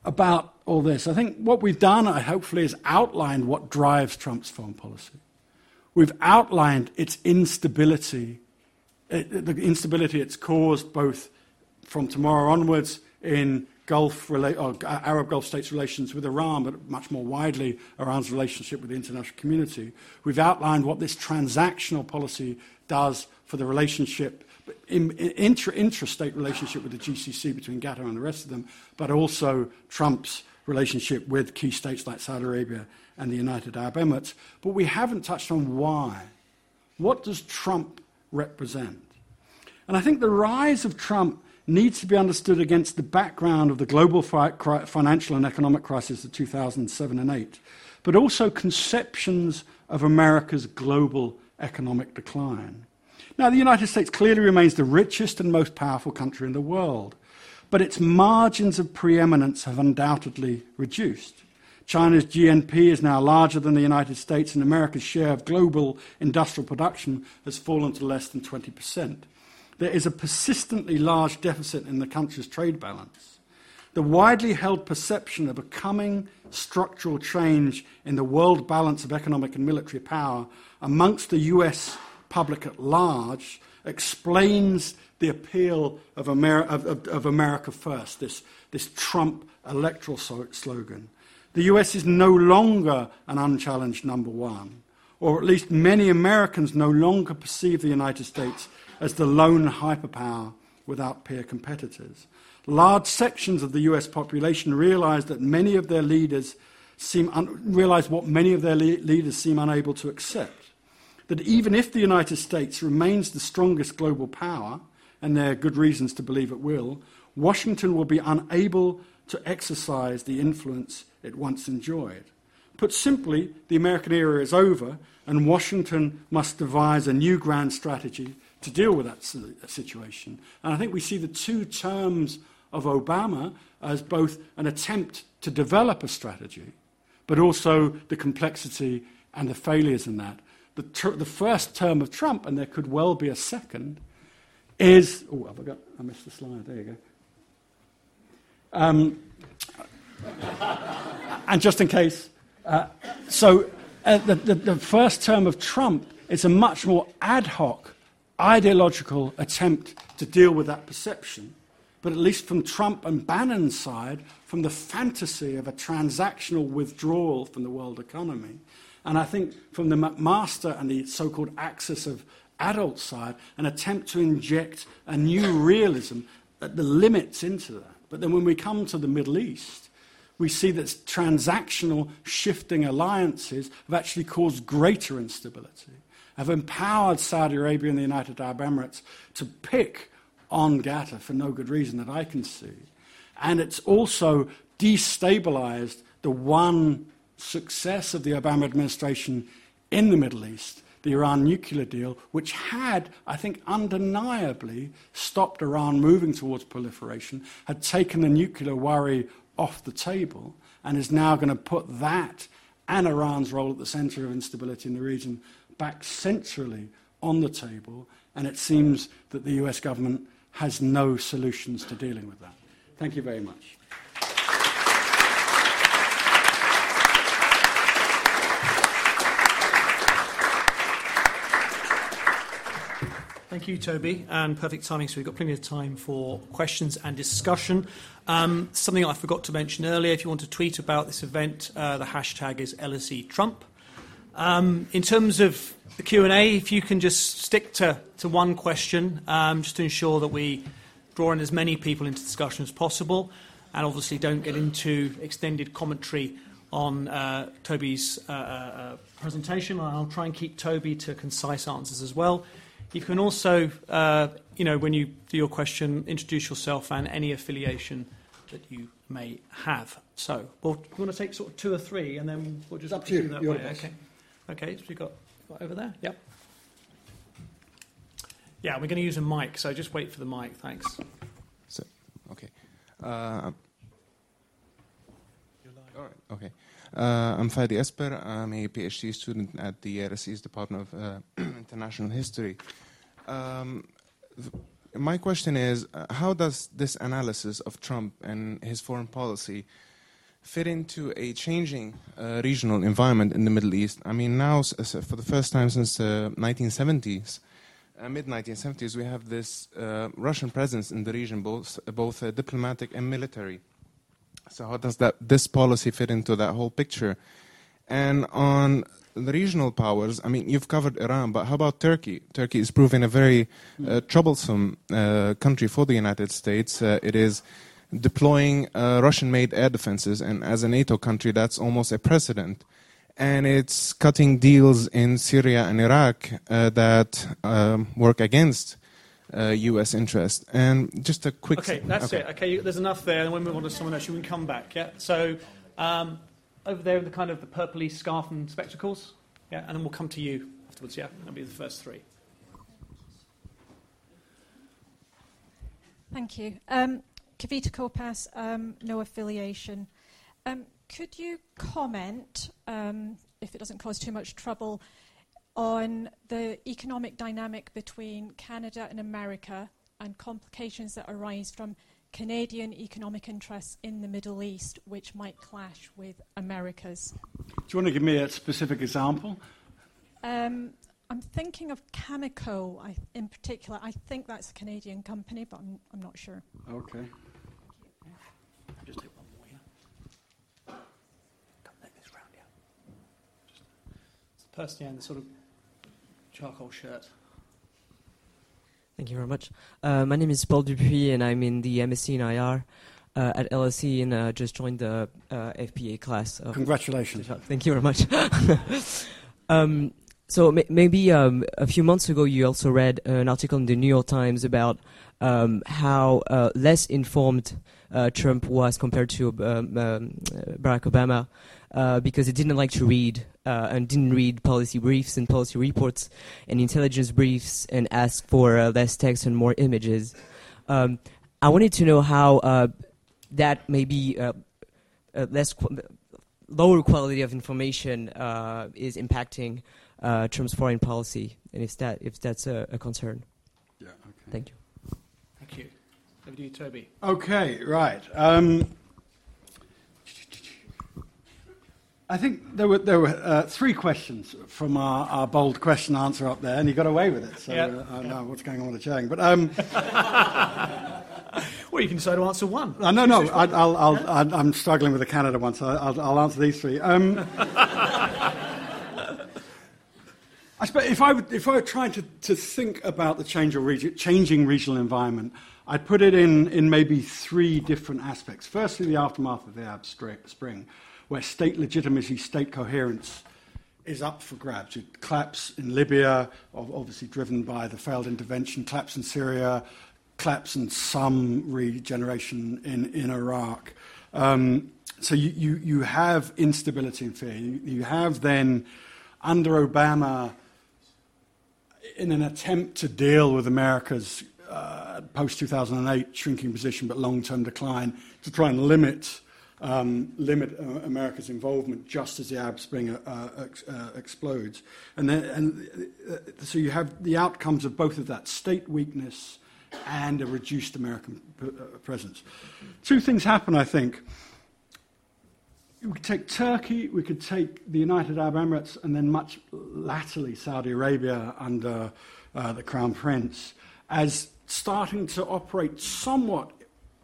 about all this. I think what we've done, hopefully, is outlined what drives Trump's foreign policy. We've outlined its instability, it, the instability it's caused both from tomorrow onwards in Gulf or uh, Arab Gulf states' relations with Iran, but much more widely Iran's relationship with the international community. We've outlined what this transactional policy does for the relationship, in, intra, intrastate relationship with the GCC between Qatar and the rest of them, but also Trump's relationship with key states like Saudi Arabia and the United Arab Emirates. But we haven't touched on why. What does Trump represent? And I think the rise of Trump needs to be understood against the background of the global financial and economic crisis of 2007 and 8, but also conceptions of America's global economic decline. Now, the United States clearly remains the richest and most powerful country in the world, but its margins of preeminence have undoubtedly reduced. China's GNP is now larger than the United States, and America's share of global industrial production has fallen to less than 20%. There is a persistently large deficit in the country's trade balance. The widely held perception of a coming structural change in the world balance of economic and military power amongst the US public at large explains the appeal of, of, of, of America First, this, this Trump electoral so- slogan. The US is no longer an unchallenged number one, or at least many Americans no longer perceive the United States as the lone hyperpower without peer competitors. Large sections of the US population realize that many of their leaders seem un- realize what many of their le- leaders seem unable to accept. That even if the United States remains the strongest global power, and there are good reasons to believe it will, Washington will be unable to exercise the influence it once enjoyed. Put simply, the American era is over, and Washington must devise a new grand strategy to deal with that situation. And I think we see the two terms of Obama as both an attempt to develop a strategy, but also the complexity and the failures in that. The, the first term of Trump, and there could well be a second, is. Oh, have I got. I missed the slide. There you go. Um, and just in case, uh, so uh, the, the, the first term of Trump is a much more ad hoc, ideological attempt to deal with that perception. But at least from Trump and Bannon's side, from the fantasy of a transactional withdrawal from the world economy. And I think from the McMaster and the so called axis of adult side, an attempt to inject a new realism at the limits into that. But then when we come to the Middle East, we see that transactional shifting alliances have actually caused greater instability, have empowered Saudi Arabia and the United Arab Emirates to pick on Qatar for no good reason that I can see. And it's also destabilized the one success of the Obama administration in the Middle East, the Iran nuclear deal, which had, I think, undeniably stopped Iran moving towards proliferation, had taken the nuclear worry off the table and is now going to put that and Iran's role at the center of instability in the region back centrally on the table. And it seems that the US government has no solutions to dealing with that. Thank you very much.
Thank you, Toby, and perfect timing. So we've got plenty of time for questions and discussion. Um, something I forgot to mention earlier: if you want to tweet about this event, uh, the hashtag is LSE Trump. Um, in terms of the Q and A, if you can just stick to, to one question, um, just to ensure that we draw in as many people into discussion as possible, and obviously don't get into extended commentary on uh, Toby's uh, uh, presentation. I'll try and keep Toby to concise answers as well. You can also, uh, you know, when you do your question, introduce yourself and any affiliation that you may have. So, well, we want to take sort of two or three, and then we'll just
up to you.
that way.
boss.
Okay. Okay. So we got got over there. Yep. Yeah, we're going to use a mic, so just wait for the mic. Thanks.
So, okay. Uh, all right. Okay. Uh, I'm Fadi Esper. I'm a PhD student at the LSE's Department of uh, International History. Um, th- my question is uh, how does this analysis of Trump and his foreign policy fit into a changing uh, regional environment in the Middle East? I mean, now, for the first time since the 1970s, uh, mid 1970s, we have this uh, Russian presence in the region, both, both uh, diplomatic and military. So, how does that this policy fit into that whole picture? And on the regional powers, I mean, you've covered Iran, but how about Turkey? Turkey is proving a very uh, troublesome uh, country for the United States. Uh, it is deploying uh, Russian made air defenses, and as a NATO country, that's almost a precedent. And it's cutting deals in Syria and Iraq uh, that um, work against uh, U.S. interest. And just a quick.
Okay, that's okay. it. Okay, there's enough there, and we'll move on to someone else. You can come back. Yeah. So um, over there, the kind of the purpley scarf and spectacles. Yeah, and then we'll come to you afterwards. Yeah, that'll be the first three.
Thank you. Um, Kavita Korpas, um, no affiliation. Um, could you comment, um, if it doesn't cause too much trouble, on the economic dynamic between Canada and America and complications that arise from Canadian economic interests in the Middle East, which might clash with America's?
Do you want to give me a specific example?
Um, I'm thinking of Cameco I, in particular. I think that's a Canadian company, but I'm, I'm not sure.
Okay.
Just take one more, yeah. Come next this round, yeah. Just, it's the person yeah, the sort of charcoal shirt.
Thank you very much. Uh, my name is Paul Dupuis, and I'm in the MSc in IR uh, at LSE, and uh, just joined the uh, FPA class. of-
Congratulations.
Thank you very much. um, so ma- maybe um, a few months ago, you also read an article in the New York Times about um, how uh, less informed uh, Trump was compared to um, um, uh, Barack Obama uh, because it didn't like to read uh, and didn't read policy briefs and policy reports and intelligence briefs and asked for uh, less text and more images. Um, I wanted to know how uh, that maybe uh, uh, less qu- lower quality of information uh, is impacting uh, Trump's foreign policy, and if that if that's a, a concern.
Yeah, okay.
Thank you.
Thank you. Over to you, Toby.
Okay, right. Um, I think there were, there were uh, three questions from our, our bold question answer up there, and he got away with it. So
Yeah,
uh, I don't know what's going on with the chairing. But um,
Or you can decide to answer one.
uh, no, no, I, I'll, I'll, I, I'm struggling with the Canada one, so I'll, I'll answer these three. Um, I suppose if I, would, if I were trying to, to think about the change regi- changing regional environment, I'd put it in, in maybe three different aspects. Firstly, the aftermath of the Arab Spring, where state legitimacy, state coherence is up for grabs. It collapse in Libya, obviously driven by the failed intervention, collapse in Syria, collapse in some regeneration in, in Iraq. Um, so you, you, you have instability and fear. You, you have then, under Obama, in an attempt to deal with America's uh, post 2008 shrinking position but long term decline, to try and limit, um, limit uh, America's involvement just as the Arab Spring uh, uh, ex- uh, explodes. And, then, and uh, so you have the outcomes of both of that state weakness and a reduced American p- uh, presence. Two things happen, I think. We could take Turkey, we could take the United Arab Emirates, and then much latterly Saudi Arabia under the Crown Prince as starting to operate somewhat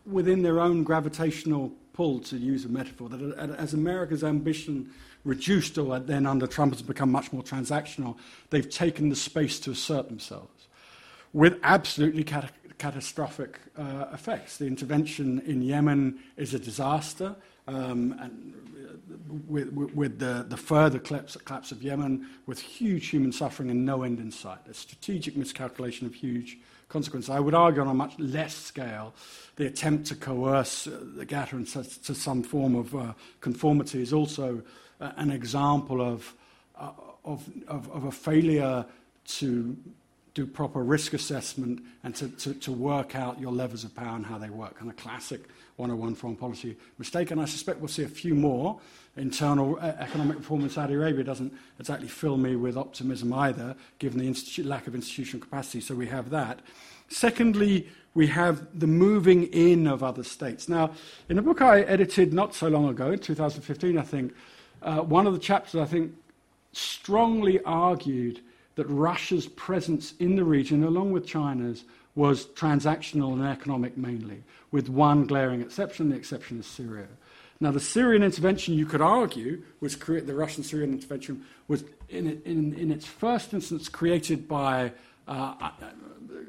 within their own gravitational pull, to use a metaphor, that as America's ambition reduced, or then under Trump has become much more transactional, they've taken the space to assert themselves with absolutely cat- catastrophic uh, effects. The intervention in Yemen is a disaster, um, and uh, with, with, with the, the further collapse, collapse of Yemen, with huge human suffering and no end in sight. A strategic miscalculation of huge consequences. I would argue on a much less scale, the attempt to coerce uh, the Qatarans to, to some form of uh, conformity is also uh, an example of, uh, of, of, of a failure to do proper risk assessment and to, to, to work out your levers of power and how they work. And a classic 101 foreign policy mistake. And I suspect we'll see a few more. Internal uh, economic reform in Saudi Arabia doesn't exactly fill me with optimism either, given the lack of institutional capacity. So we have that. Secondly, we have the moving in of other states. Now, in a book I edited not so long ago, in 2015, I think, uh, one of the chapters I think strongly argued that Russia's presence in the region, along with China's, was transactional and economic mainly, with one glaring exception. The exception is Syria. Now, the Syrian intervention, you could argue, was created, the Russian Syrian intervention was, in, in, in its first instance, created by uh, uh,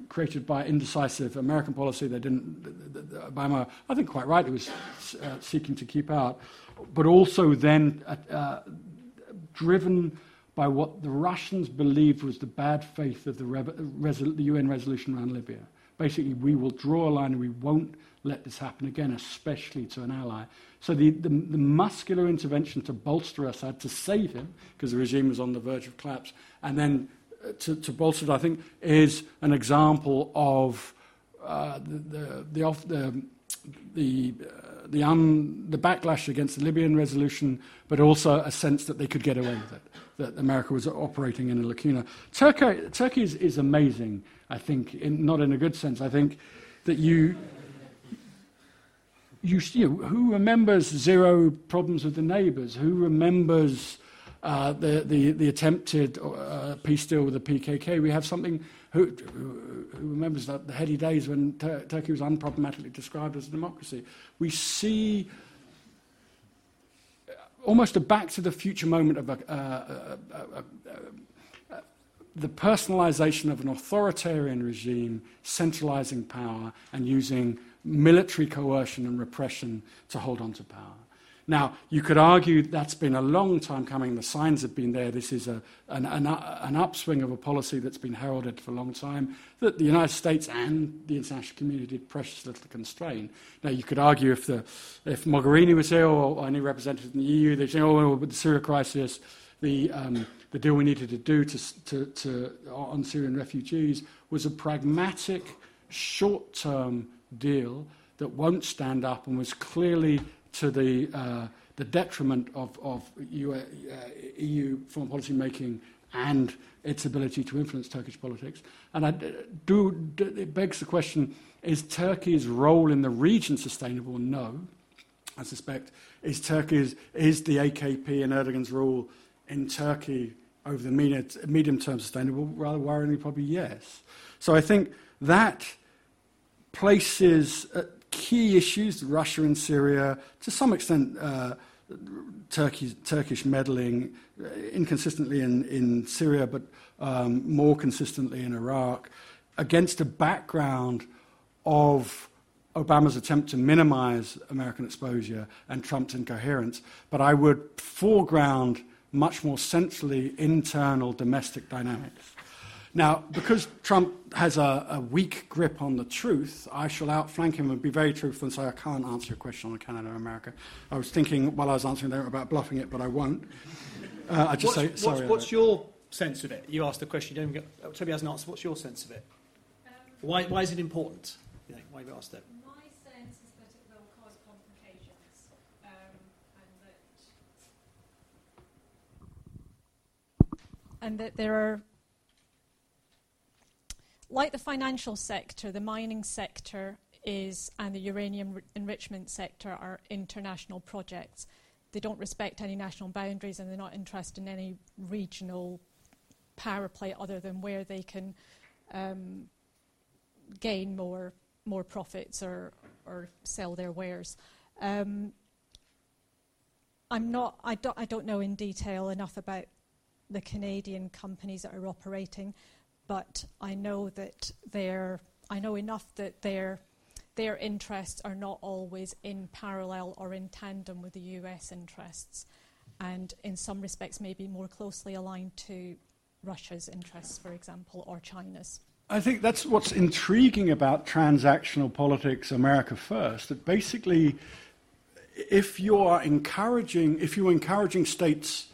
created by indecisive American policy. They didn't. Obama, I think, quite rightly, was uh, seeking to keep out, but also then uh, uh, driven by what the Russians believed was the bad faith of the, resol- the UN resolution around Libya. Basically, we will draw a line and we won't let this happen again, especially to an ally. So the, the, the muscular intervention to bolster Assad, to save him, because the regime was on the verge of collapse, and then uh, to, to bolster it, I think, is an example of uh, the, the, off, the, the, uh, the, un, the backlash against the Libyan resolution, but also a sense that they could get away with it, that America was operating in a lacuna. Turkey, Turkey is, is amazing, I think, in, not in a good sense. I think that you, you, you know, who remembers zero problems with the neighbors? Who remembers uh, the, the, the attempted uh, peace deal with the PKK? We have something. Who, who, remembers that the heady days when Tur- Turkey was unproblematically described as a democracy? We see almost a back to the future moment of a, uh, uh, uh, the personalization of an authoritarian regime centralizing power and using military coercion and repression to hold on to power. Now, you could argue that's been a long time coming. The signs have been there. This is a, an, an, an, upswing of a policy that's been heralded for a long time that the United States and the international community did precious little to constrain. Now, you could argue if, the, if Mogherini was here or, any representative in the EU, they'd say, oh, with the Syria crisis, the, um, the deal we needed to do to, to, to, on Syrian refugees was a pragmatic, short term deal that won't stand up and was clearly to the, uh, the detriment of, of EU, uh, EU foreign policy making and its ability to influence Turkish politics. And I do, it begs the question is Turkey's role in the region sustainable? No. I suspect. Is Turkey's, is the AKP and Erdogan's rule in Turkey over the medium term sustainable? Rather worryingly, probably yes. So I think that places uh, key issues, Russia and Syria, to some extent, uh, Turkish meddling, uh, inconsistently in, in Syria, but um, more consistently in Iraq, against a background of Obama's attempt to minimize American exposure and Trump's incoherence. But I would foreground much more centrally internal domestic dynamics. Now, because Trump has a, a, weak grip on the truth, I shall outflank him and be very truthful and say, I can't answer your question on Canada or America. I was thinking while I was answering there about bluffing it, but I won't. Uh, I just
what's,
say, sorry.
What's, what's your sense of it? You asked the question, you don't get, oh, Toby hasn't answered. What's your sense of it? Um, why, why is it important? You know, why have you asked it?
My sense is that it will cause complications um, and, that, and that there are like the financial sector, the mining sector is and the uranium enrichment sector are international projects. They don't respect any national boundaries and they're not interested in any regional power play other than where they can um, gain more more profits or or sell their wares. Um, I'm not. I don't. I don't know in detail enough about the Canadian companies that are operating but I know that they're, I know enough that their, their interests are not always in parallel or in tandem with the US interests, and in some respects, maybe more closely aligned to Russia's interests, for example, or China's.
I think that's what's intriguing about transactional politics, America First. That basically, if you are encouraging, if you're encouraging states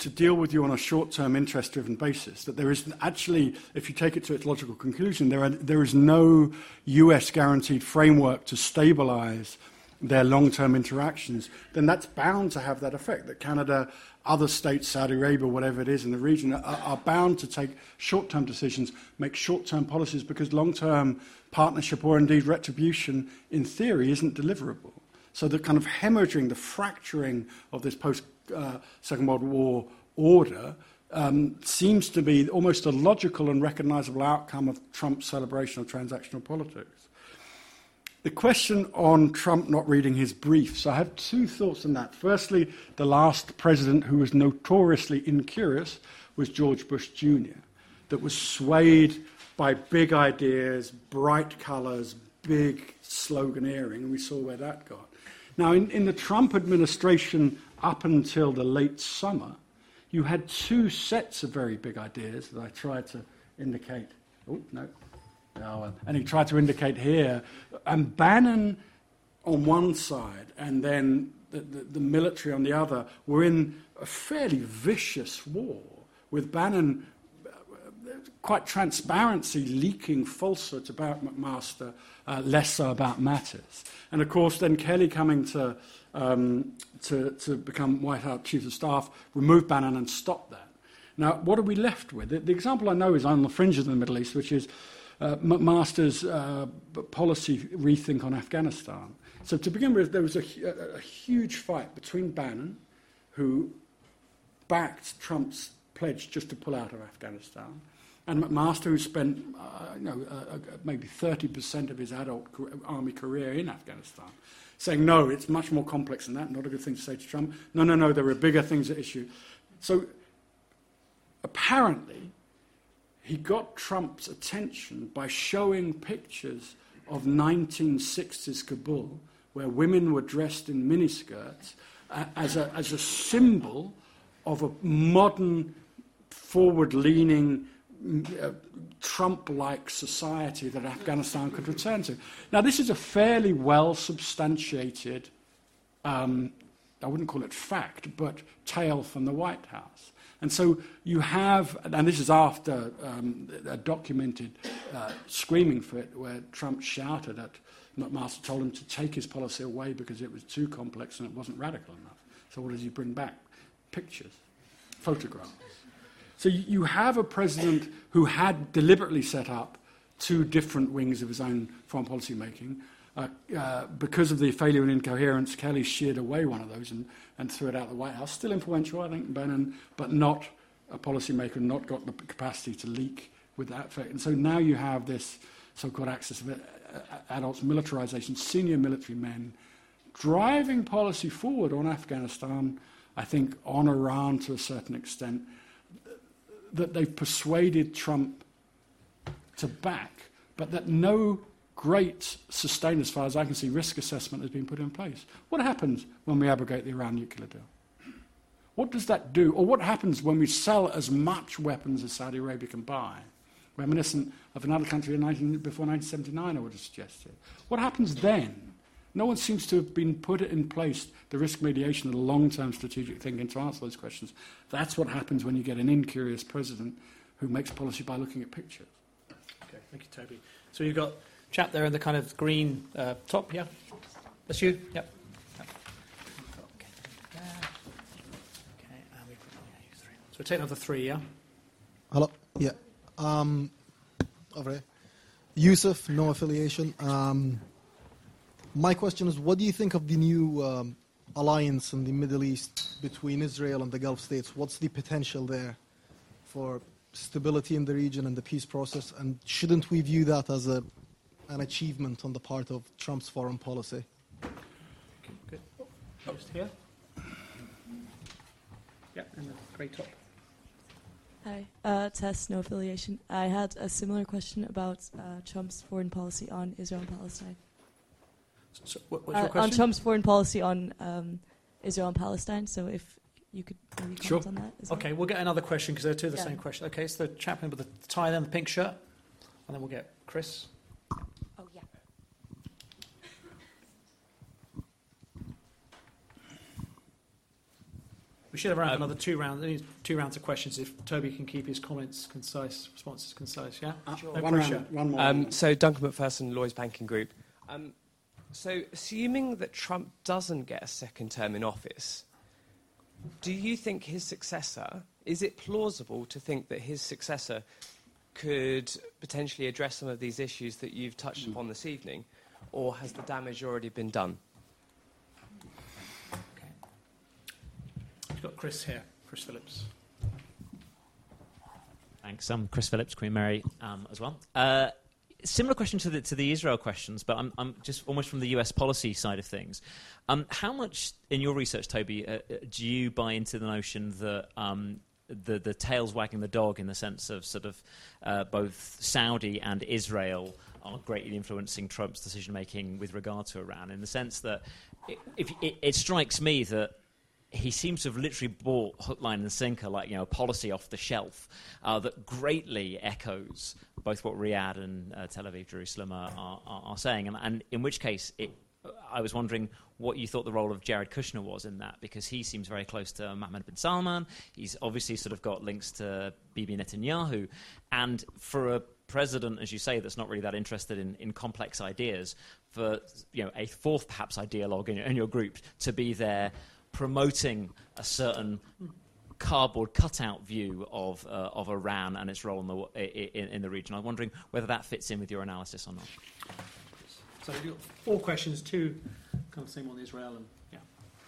to deal with you on a short-term interest-driven basis. That there is actually, if you take it to its logical conclusion, there, are, there is no US guaranteed framework to stabilize their long-term interactions, then that's bound to have that effect. That Canada, other states, Saudi Arabia, whatever it is in the region, are, are bound to take short-term decisions, make short-term policies, because long-term partnership or indeed retribution, in theory, isn't deliverable. So the kind of hemorrhaging, the fracturing of this post uh, Second World War order um, seems to be almost a logical and recognizable outcome of Trump's celebration of transactional politics. The question on Trump not reading his briefs, I have two thoughts on that. Firstly, the last president who was notoriously incurious was George Bush Jr., that was swayed by big ideas, bright colors, big sloganeering, and we saw where that got. Now, in, in the Trump administration, up until the late summer, you had two sets of very big ideas that I tried to indicate. Oh, no. Oh, and he tried to indicate here. And Bannon on one side, and then the, the, the military on the other, were in a fairly vicious war, with Bannon quite transparency leaking falsehoods about McMaster, uh, less so about Mattis. And of course, then Kelly coming to, um, to, to become White House Chief of Staff remove Bannon and stop that. Now, what are we left with? The, the example I know is on the fringes of the Middle East, which is uh, McMaster's uh, policy rethink on Afghanistan. So, to begin with, there was a, a, a huge fight between Bannon, who backed Trump's pledge just to pull out of Afghanistan, and McMaster, who spent uh, you know, uh, maybe 30% of his adult army career in Afghanistan, saying, no, it's much more complex than that, not a good thing to say to Trump. No, no, no, there are bigger things at issue. So apparently, he got Trump's attention by showing pictures of 1960s Kabul, where women were dressed in miniskirts, uh, as, a, as a symbol of a modern, forward leaning, Trump like society that Afghanistan could return to. Now, this is a fairly well substantiated, um, I wouldn't call it fact, but tale from the White House. And so you have, and this is after um, a documented uh, screaming fit where Trump shouted at McMaster, told him to take his policy away because it was too complex and it wasn't radical enough. So what does he bring back? Pictures, photographs. So you have a president who had deliberately set up two different wings of his own foreign policy making. Uh, uh, because of the failure and incoherence, Kelly sheared away one of those and, and threw it out the White House. Still influential, I think, Bannon, but not a policymaker, not got the capacity to leak with that effect. And so now you have this so-called axis of uh, adults militarization, senior military men, driving policy forward on Afghanistan, I think on Iran to a certain extent, that they've persuaded Trump to back, but that no great sustained, as far as I can see, risk assessment has been put in place. What happens when we abrogate the Iran nuclear deal? What does that do? Or what happens when we sell as much weapons as Saudi Arabia can buy? Reminiscent of another country 19, before 1979, I would have suggested. What happens then? No one seems to have been put in place the risk mediation and the long term strategic thinking to answer those questions. That's what happens when you get an incurious president who makes policy by looking at pictures.
Okay, thank you, Toby. So you've got chap there in the kind of green uh, top, yeah? That's you? Yep. So we take another three, yeah?
Hello? Yeah. Um, over here. Yusuf, no affiliation. Um, my question is what do you think of the new um, alliance in the Middle East between Israel and the Gulf states? What's the potential there for stability in the region and the peace process? And shouldn't we view that as a an achievement on the part of Trump's foreign policy.
Good. Just here. Yeah, and the grey top.
Hi, uh, Tess, no affiliation. I had a similar question about uh, Trump's foreign policy on Israel and Palestine.
So, what, what's your uh,
on Trump's foreign policy on um, Israel and Palestine. So if you could maybe comment
sure.
on that.
As okay, well. we'll get another question because they're two of the yeah. same question. Okay, so the chaplain with the tie and the pink shirt, and then we'll get Chris. Oh yeah. We should have around um, another two rounds, two rounds of questions if Toby can keep his comments concise, responses concise. Yeah,
uh, sure. no one, round, one more.
Um, so Duncan Macpherson, Lloyds Banking Group. Um, so assuming that Trump doesn't get a second term in office, do you think his successor? Is it plausible to think that his successor could potentially address some of these issues that you've touched mm. upon this evening, or has the damage already been done?
We've got Chris here, Chris Phillips.
Thanks. I'm Chris Phillips, Queen Mary um, as well. Uh, similar question to the, to the Israel questions, but I'm, I'm just almost from the US policy side of things. Um, how much, in your research, Toby, uh, uh, do you buy into the notion that um, the, the tail's wagging the dog in the sense of sort of uh, both Saudi and Israel are greatly influencing Trump's decision making with regard to Iran, in the sense that it, if, it, it strikes me that he seems to have literally bought hook, line, and sinker, like you know, a policy off the shelf uh, that greatly echoes both what Riyadh and uh, Tel Aviv, Jerusalem are, are, are saying, and, and, in which case it I was wondering what you thought the role of Jared Kushner was in that, because he seems very close to Mohammed bin Salman. He's obviously sort of got links to Bibi Netanyahu. And for a president, as you say, that's not really that interested in, in complex ideas, for you know a fourth perhaps ideologue in in your group to be there promoting a certain cardboard cutout view of uh, of Iran and its role in the in, in, the region. I'm wondering whether that fits in with your analysis or not.
So you've got four questions, two kind of same on Israel and yeah.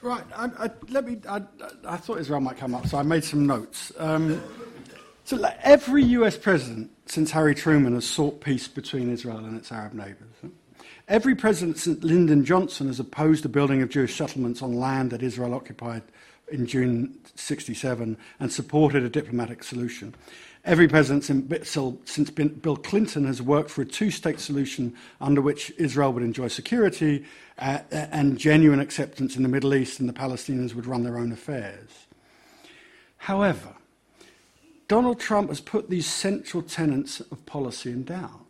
Right. I, I, let me. I, I, thought Israel might come up, so I made some notes. Um, so like every U.S. president since Harry Truman has sought peace between Israel and its Arab neighbours. Every president since Lyndon Johnson has opposed the building of Jewish settlements on land that Israel occupied in June 67 and supported a diplomatic solution. Every president since Bill Clinton has worked for a two state solution under which Israel would enjoy security uh, and genuine acceptance in the Middle East and the Palestinians would run their own affairs. However, Donald Trump has put these central tenets of policy in doubt.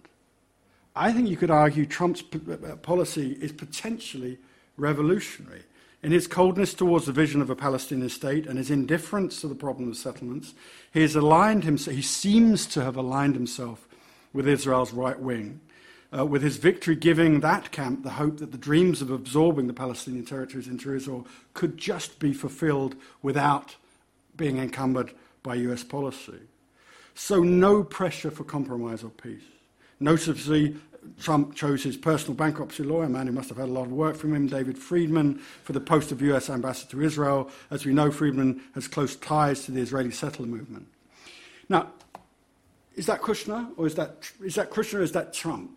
I think you could argue Trump's uh, policy is potentially revolutionary. In his coldness towards the vision of a Palestinian state and his indifference to the problem of settlements, he has aligned himself, he seems to have aligned himself with Israel's right wing, uh, with his victory giving that camp the hope that the dreams of absorbing the Palestinian territories into Israel could just be fulfilled without being encumbered by US policy. So, no pressure for compromise or peace. Notably, Trump chose his personal bankruptcy lawyer, a man who must have had a lot of work from him, David Friedman, for the post of US ambassador to Israel. As we know, Friedman has close ties to the Israeli settler movement. Now, is that Kushner or is that, is that Kushner or is that Trump?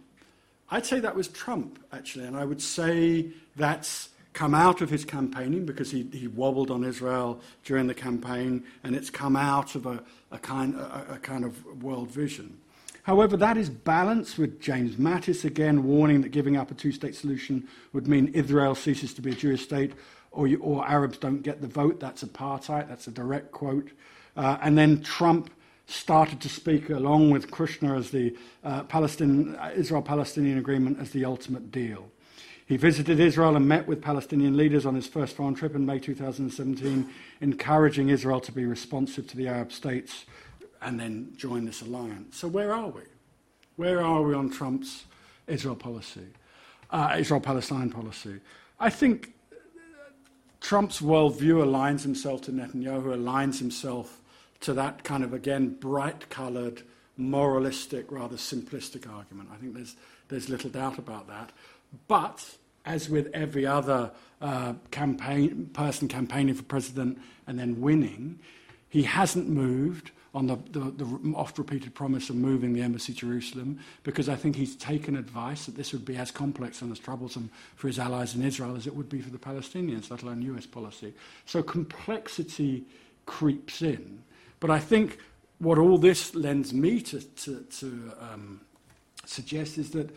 I'd say that was Trump, actually, and I would say that's come out of his campaigning because he, he wobbled on Israel during the campaign, and it's come out of a, a, kind, a, a kind of world vision. However, that is balanced with James Mattis again warning that giving up a two state solution would mean Israel ceases to be a Jewish state or, you, or Arabs don't get the vote. That's apartheid. That's a direct quote. Uh, and then Trump started to speak along with Kushner as the uh, Palestine, Israel Palestinian agreement as the ultimate deal. He visited Israel and met with Palestinian leaders on his first foreign trip in May 2017, encouraging Israel to be responsive to the Arab states and then join this alliance. So where are we? Where are we on Trump's Israel policy, uh, Israel Palestine policy? I think Trump's worldview aligns himself to Netanyahu, aligns himself to that kind of, again, bright coloured, moralistic, rather simplistic argument. I think there's, there's little doubt about that. But as with every other uh, campaign, person campaigning for president and then winning, he hasn't moved on the, the, the oft repeated promise of moving the embassy to Jerusalem, because I think he's taken advice that this would be as complex and as troublesome for his allies in Israel as it would be for the Palestinians, let alone US policy. So complexity creeps in. But I think what all this lends me to, to, to um, suggest is that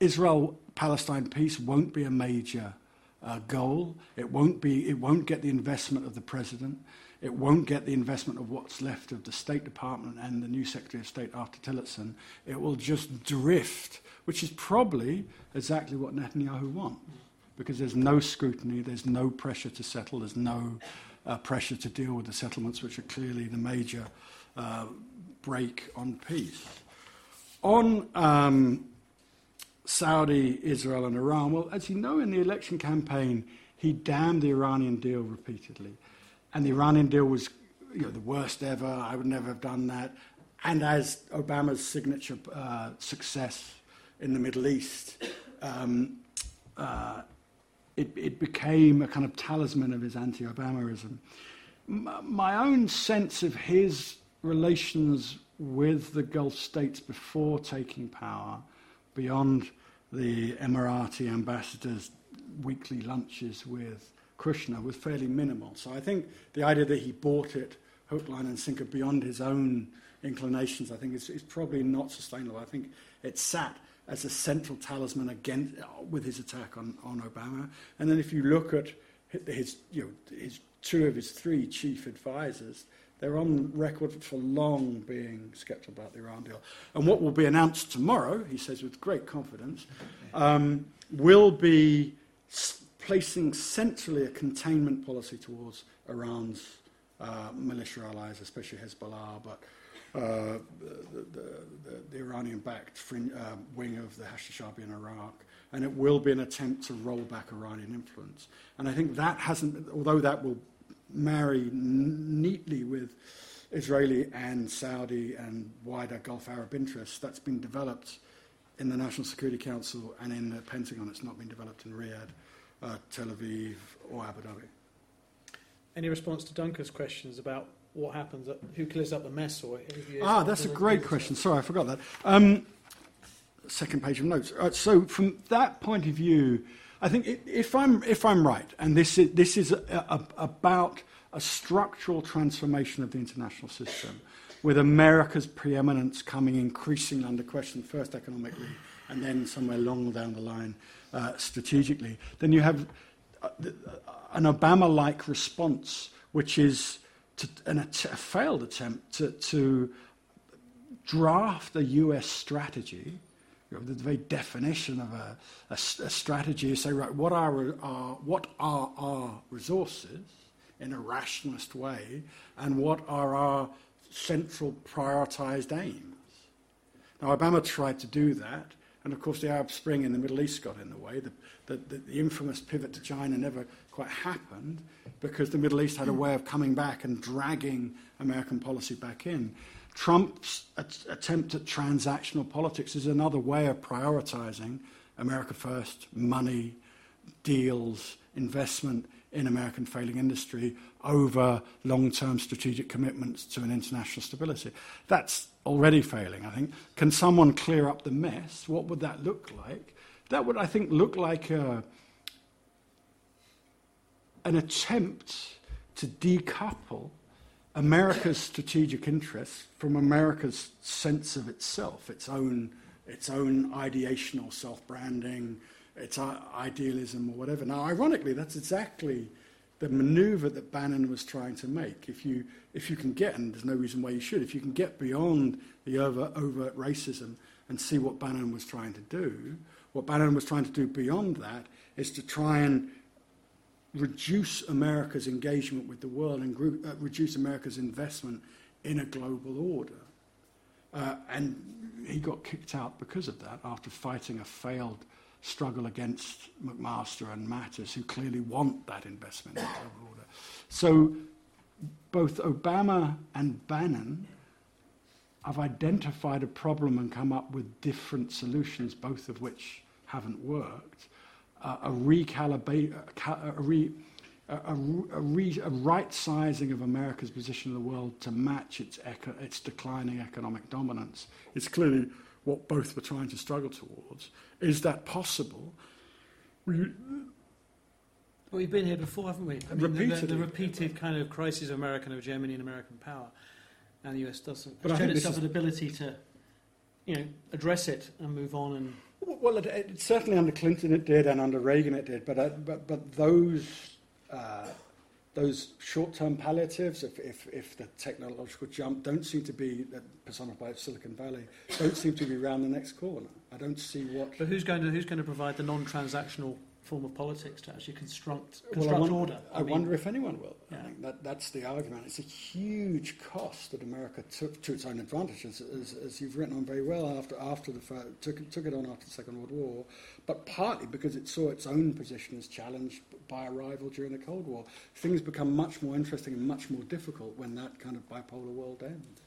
Israel Palestine peace won't be a major uh, goal. It won't, be, it won't get the investment of the president. It won't get the investment of what's left of the State Department and the new Secretary of State after Tillerson. It will just drift, which is probably exactly what Netanyahu wants, because there's no scrutiny, there's no pressure to settle, there's no uh, pressure to deal with the settlements, which are clearly the major uh, break on peace. On um, Saudi, Israel, and Iran, well, as you know, in the election campaign, he damned the Iranian deal repeatedly. And the Iranian deal was you know, the worst ever. I would never have done that. And as Obama's signature uh, success in the Middle East, um, uh, it, it, became a kind of talisman of his anti Obamaism. My own sense of his relations with the Gulf states before taking power, beyond the Emirati ambassador's weekly lunches with Kushner was fairly minimal. So I think the idea that he bought it hook, line, and sinker beyond his own inclinations, I think is, is probably not sustainable. I think it sat as a central talisman against, with his attack on, on Obama. And then if you look at his, you know, his two of his three chief advisors, they're on record for long being sceptical about the Iran deal. And what will be announced tomorrow, he says with great confidence, um, will be s- placing centrally a containment policy towards Iran's uh, militia allies, especially Hezbollah, but uh, the, the, the, Iranian-backed frin- uh, wing of the Hashd al-Shaabi in Iraq, and it will be an attempt to roll back Iranian influence. And I think that hasn't, although that will marry n- neatly with Israeli and Saudi and wider Gulf Arab interests, that's been developed in the National Security Council and in the Pentagon. It's not been developed in Riyadh, uh, Tel Aviv, or Abu Dhabi.
Any response to Duncan's questions about what happens, at, who clears up the mess, or
Ah, that's a great question. Sorry, I forgot that. Um, second page of notes. Uh, so, from that point of view, I think if I'm if I'm right, and this is, this is a, a, about a structural transformation of the international system, with America's preeminence coming increasingly under question, first economically, and then somewhere long down the line uh, strategically, then you have uh, an Obama-like response, which is to, an, a failed attempt to, to draft a US strategy the very definition of a strategy is say, right, what are, our, what are our resources in a rationalist way, and what are our central prioritized aims? Now, Obama tried to do that, and of course, the Arab Spring in the Middle East got in the way. The, the, the, infamous pivot to China never quite happened because the Middle East had a way of coming back and dragging American policy back in. Trump's at- attempt at transactional politics is another way of prioritizing America first, money, deals, investment in American failing industry over long term strategic commitments to an international stability. That's already failing, I think. Can someone clear up the mess? What would that look like? That would, I think, look like a, an attempt to decouple America's strategic interests from America's sense of itself, its own, its own ideational self branding, its idealism, or whatever. Now, ironically, that's exactly the maneuver that Bannon was trying to make. If you, if you can get, and there's no reason why you should, if you can get beyond the overt, overt racism and see what Bannon was trying to do, what Bannon was trying to do beyond that is to try and reduce America's engagement with the world and group, uh, reduce America's investment in a global order. Uh, and he got kicked out because of that after fighting a failed struggle against McMaster and Mattis, who clearly want that investment in global order. So both Obama and Bannon have identified a problem and come up with different solutions, both of which haven't worked. Uh, a recalibrate, a, a, a, re, a right sizing of America's position in the world to match its, eco, its declining economic dominance It's clearly what both were trying to struggle towards. Is that possible? We,
Well, we've been here before, haven't we? I mean, the- the, the repeated kind of crisis of American of Germany and American power, and the US doesn't.
But
shown itself an ability to, you know, address it and move on. And
Well, it, it, certainly under Clinton it did, and under Reagan it did. But uh, but but those uh, those short-term palliatives, if, if if the technological jump don't seem to be personified Silicon Valley, don't seem to be round the next corner. I don't see what.
but who's going to who's going to provide the non-transactional form of politics to actually construct
Well, I wonder,
order?
I,
mean,
wonder if anyone will.
Yeah.
I think that, that's the argument. It's a huge cost that America took to its own advantage, as, as, as you've written on very well, after, after the fir- took, it- took it on after the Second World War, but partly because it saw its own position as challenged by a rival during the Cold War. Things become much more interesting and much more difficult when that kind of bipolar world ends.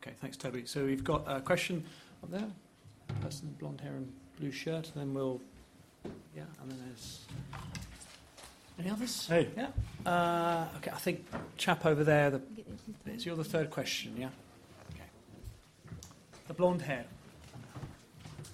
Okay, thanks, Toby. So we've got a question up there. Person in blonde hair and blue shirt. And then we'll, yeah, and then there's any others?
Hey.
Yeah. Uh, okay, I think chap over there. The, it's you're the third question. Yeah. Okay. The blonde hair.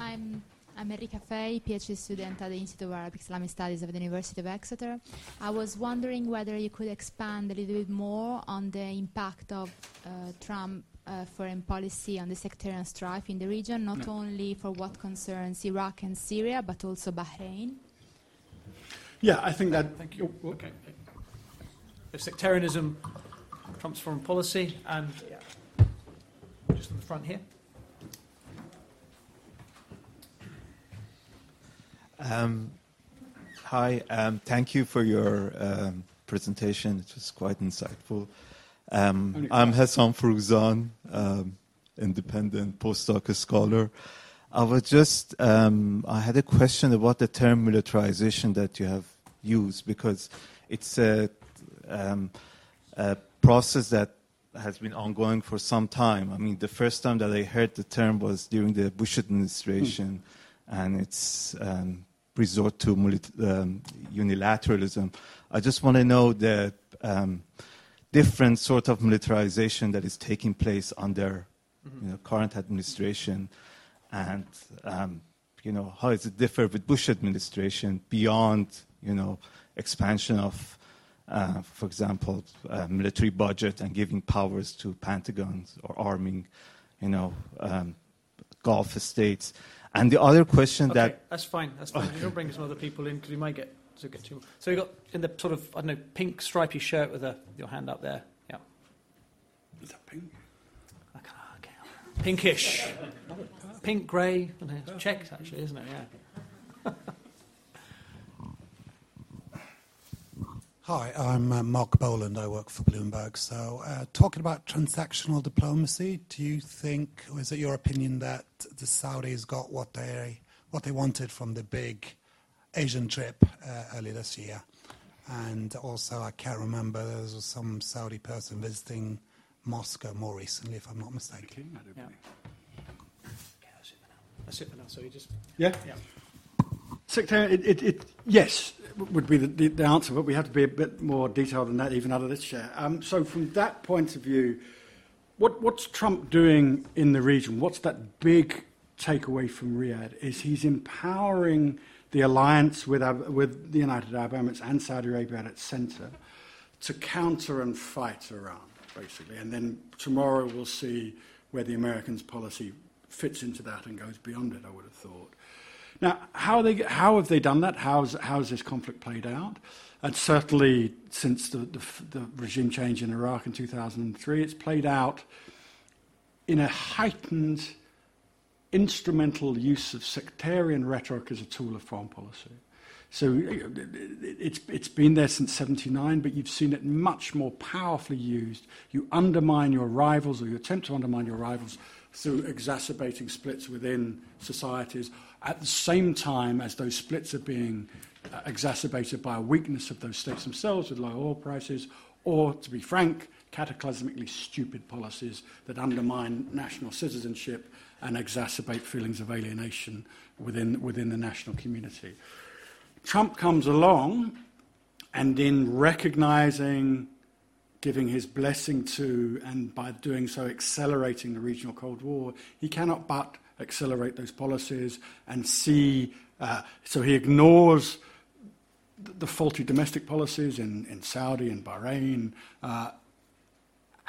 I'm I'm Enrica Fay, PhD student at the Institute of Arabic Islamic Studies of the University of Exeter. I was wondering whether you could expand a little bit more on the impact of uh, Trump uh, foreign policy on the sectarian strife in the region, not
No.
only for what concerns Iraq and Syria, but also Bahrain.
Yeah, I think that.
Thank you. Okay. The sectarianism, Trump's foreign policy, and yeah, just in the front here.
Um, Hi, um, thank you for your um, presentation. It was quite insightful. Um, I'm Hassan Frouzan, um, independent postdoc scholar. I was just, um, I had a question about the term militarization that you have used because it's a, um, a process that has been ongoing for some time. I mean, the first time that I heard the term was during the Bush administration, and it's um, resort to um, unilateralism. I just want to know the um, different sort of militarization that is taking place under mm-hmm. you know, current administration, and um, you know how does it differ with Bush administration beyond you know expansion of uh, for example, uh, military budget and giving powers to Pentagons or arming, you know, um, Gulf states. And the other question
okay,
that
that's fine. That's fine. You don't bring some other people in because we might get to get too. So you got in the sort of I don't know pink stripy shirt with a, your hand up there. Yeah.
Is that pink?
Okay, okay. Pinkish, pink, grey. It's checked actually, isn't it? Yeah.
Hi, I'm uh, Mark Boland. I work for Bloomberg. So, uh, talking about transactional diplomacy, do you think, or is it your opinion that the Saudis got what they what they wanted from the big Asian trip uh, early this year? And also, I can't remember there was some Saudi person visiting Moscow more recently, if I'm not mistaken.
Yeah. That's it for now. So you just
yeah. yeah. Secretary, it, it, it, yes, would be the, the, the, answer, but we have to be a bit more detailed than that, even out of this chair. Um, so, from that point of view, what, what's Trump doing in the region? What's that big takeaway from Riyadh? Is he's empowering the alliance with, with the United Arab Emirates and Saudi Arabia at its center to counter and fight Iran, basically. And then tomorrow we'll see where the Americans' policy fits into that and goes beyond it, I would have thought. Now, how, they, how have they done that? How's, how's this conflict played out? And certainly since the, the, the regime change in Iraq in 2003, it's played out in a heightened instrumental use of sectarian rhetoric as a tool of foreign policy. So it's, it's been there since 79, but you've seen it much more powerfully used. You undermine your rivals, or you attempt to undermine your rivals through exacerbating splits within societies at the same time as those splits are being uh, exacerbated by a weakness of those states themselves with low oil prices, or, to be frank, cataclysmically stupid policies that undermine national citizenship and exacerbate feelings of alienation within, within the national community. Trump comes along and, in recognizing, giving his blessing to, and by doing so accelerating the regional Cold War, he cannot but accelerate those policies and see. Uh, so he ignores the faulty domestic policies in, in Saudi and Bahrain, uh,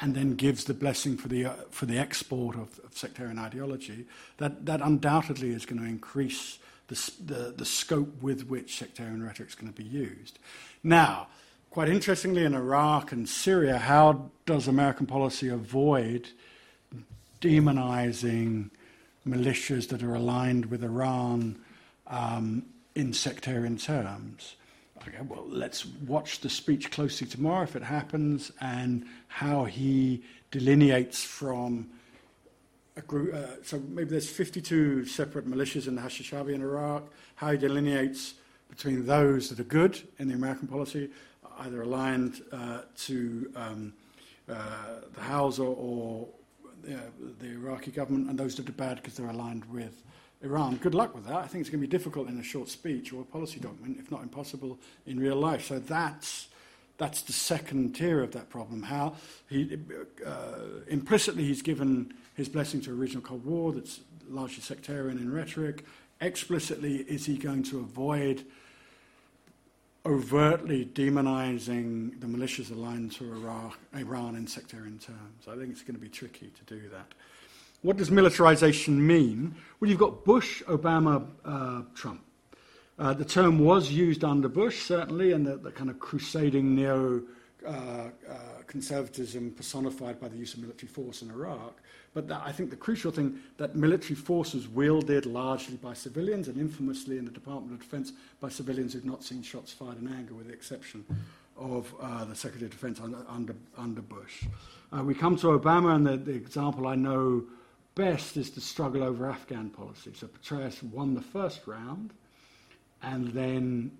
and then gives the blessing for the, uh, for the export of, of, sectarian ideology, that, that undoubtedly is going to increase the, the, the scope with which sectarian rhetoric is going to be used. Now, quite interestingly, in Iraq and Syria, how does American policy avoid demonizing militias that are aligned with Iran um, in sectarian terms. Okay, well, let's watch the speech closely tomorrow if it happens and how he delineates from a group. Uh, so maybe there's 52 separate militias in the Hashd al-Shaabi in Iraq, how he delineates between those that are good in the American policy, either aligned uh, to um, uh, the Hawza or the, the Iraqi government and those that are bad because they're aligned with Iran. Good luck with that. I think it's going to be difficult in a short speech or a policy document, if not impossible in real life. So that's that's the second tier of that problem. How he uh, implicitly he's given his blessing to a regional Cold War that's largely sectarian in rhetoric. Explicitly, is he going to avoid overtly demonizing the militias aligned to Iraq, Iran in sectarian terms. I think it's going to be tricky to do that. What does militarization mean? Well, you've got Bush, Obama, uh, Trump. Uh, the term was used under Bush, certainly, and the, the kind of crusading neo uh, uh, conservatism personified by the use of military force in Iraq. But that, I think the crucial thing that military force was wielded largely by civilians and infamously in the Department of Defense by civilians who've not seen shots fired in anger, with the exception of uh, the Secretary of Defense under, under, under Bush. Uh, we come to Obama, and the, the example I know best is the struggle over Afghan policy. So Petraeus won the first round, and then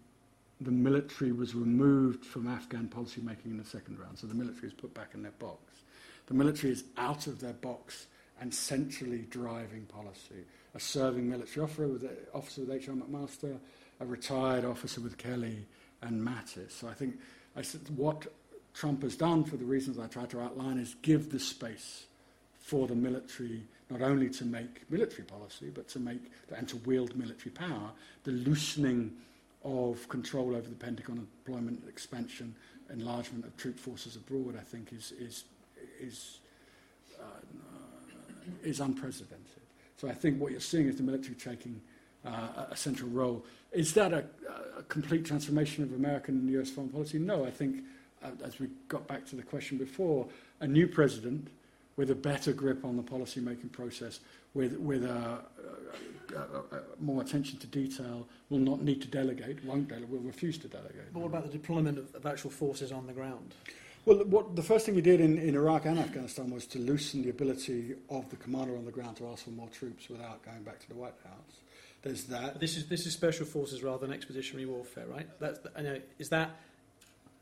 the military was removed from Afghan policy making in the second round. So the military is put back in their box. The military is out of their box and centrally driving policy. A serving military officer with, officer with H.R. McMaster, a retired officer with Kelly and Mattis. So I think I said, what Trump has done, for the reasons I tried to outline, is give the space for the military not only to make military policy, but to make and to wield military power. The loosening of control over the Pentagon deployment, expansion, enlargement of troop forces abroad, I think, is is is uh, is unprecedented. So I think what you're seeing is the military taking uh, a central role. Is that a, a, complete transformation of American and U.S. foreign policy? No, I think, uh, as we got back to the question before, a new president with a better grip on the policy making process, with, with a, more attention to detail, will not need to delegate, won't delegate, will refuse to delegate.
But what about the deployment of, of actual forces on the ground?
Well, what, the first thing he did in, in Iraq and Afghanistan was to loosen the ability of the commander on the ground to ask for more troops without going back to the White House. There's that.
This is this is special forces rather than expeditionary warfare, right? That's I know. Is that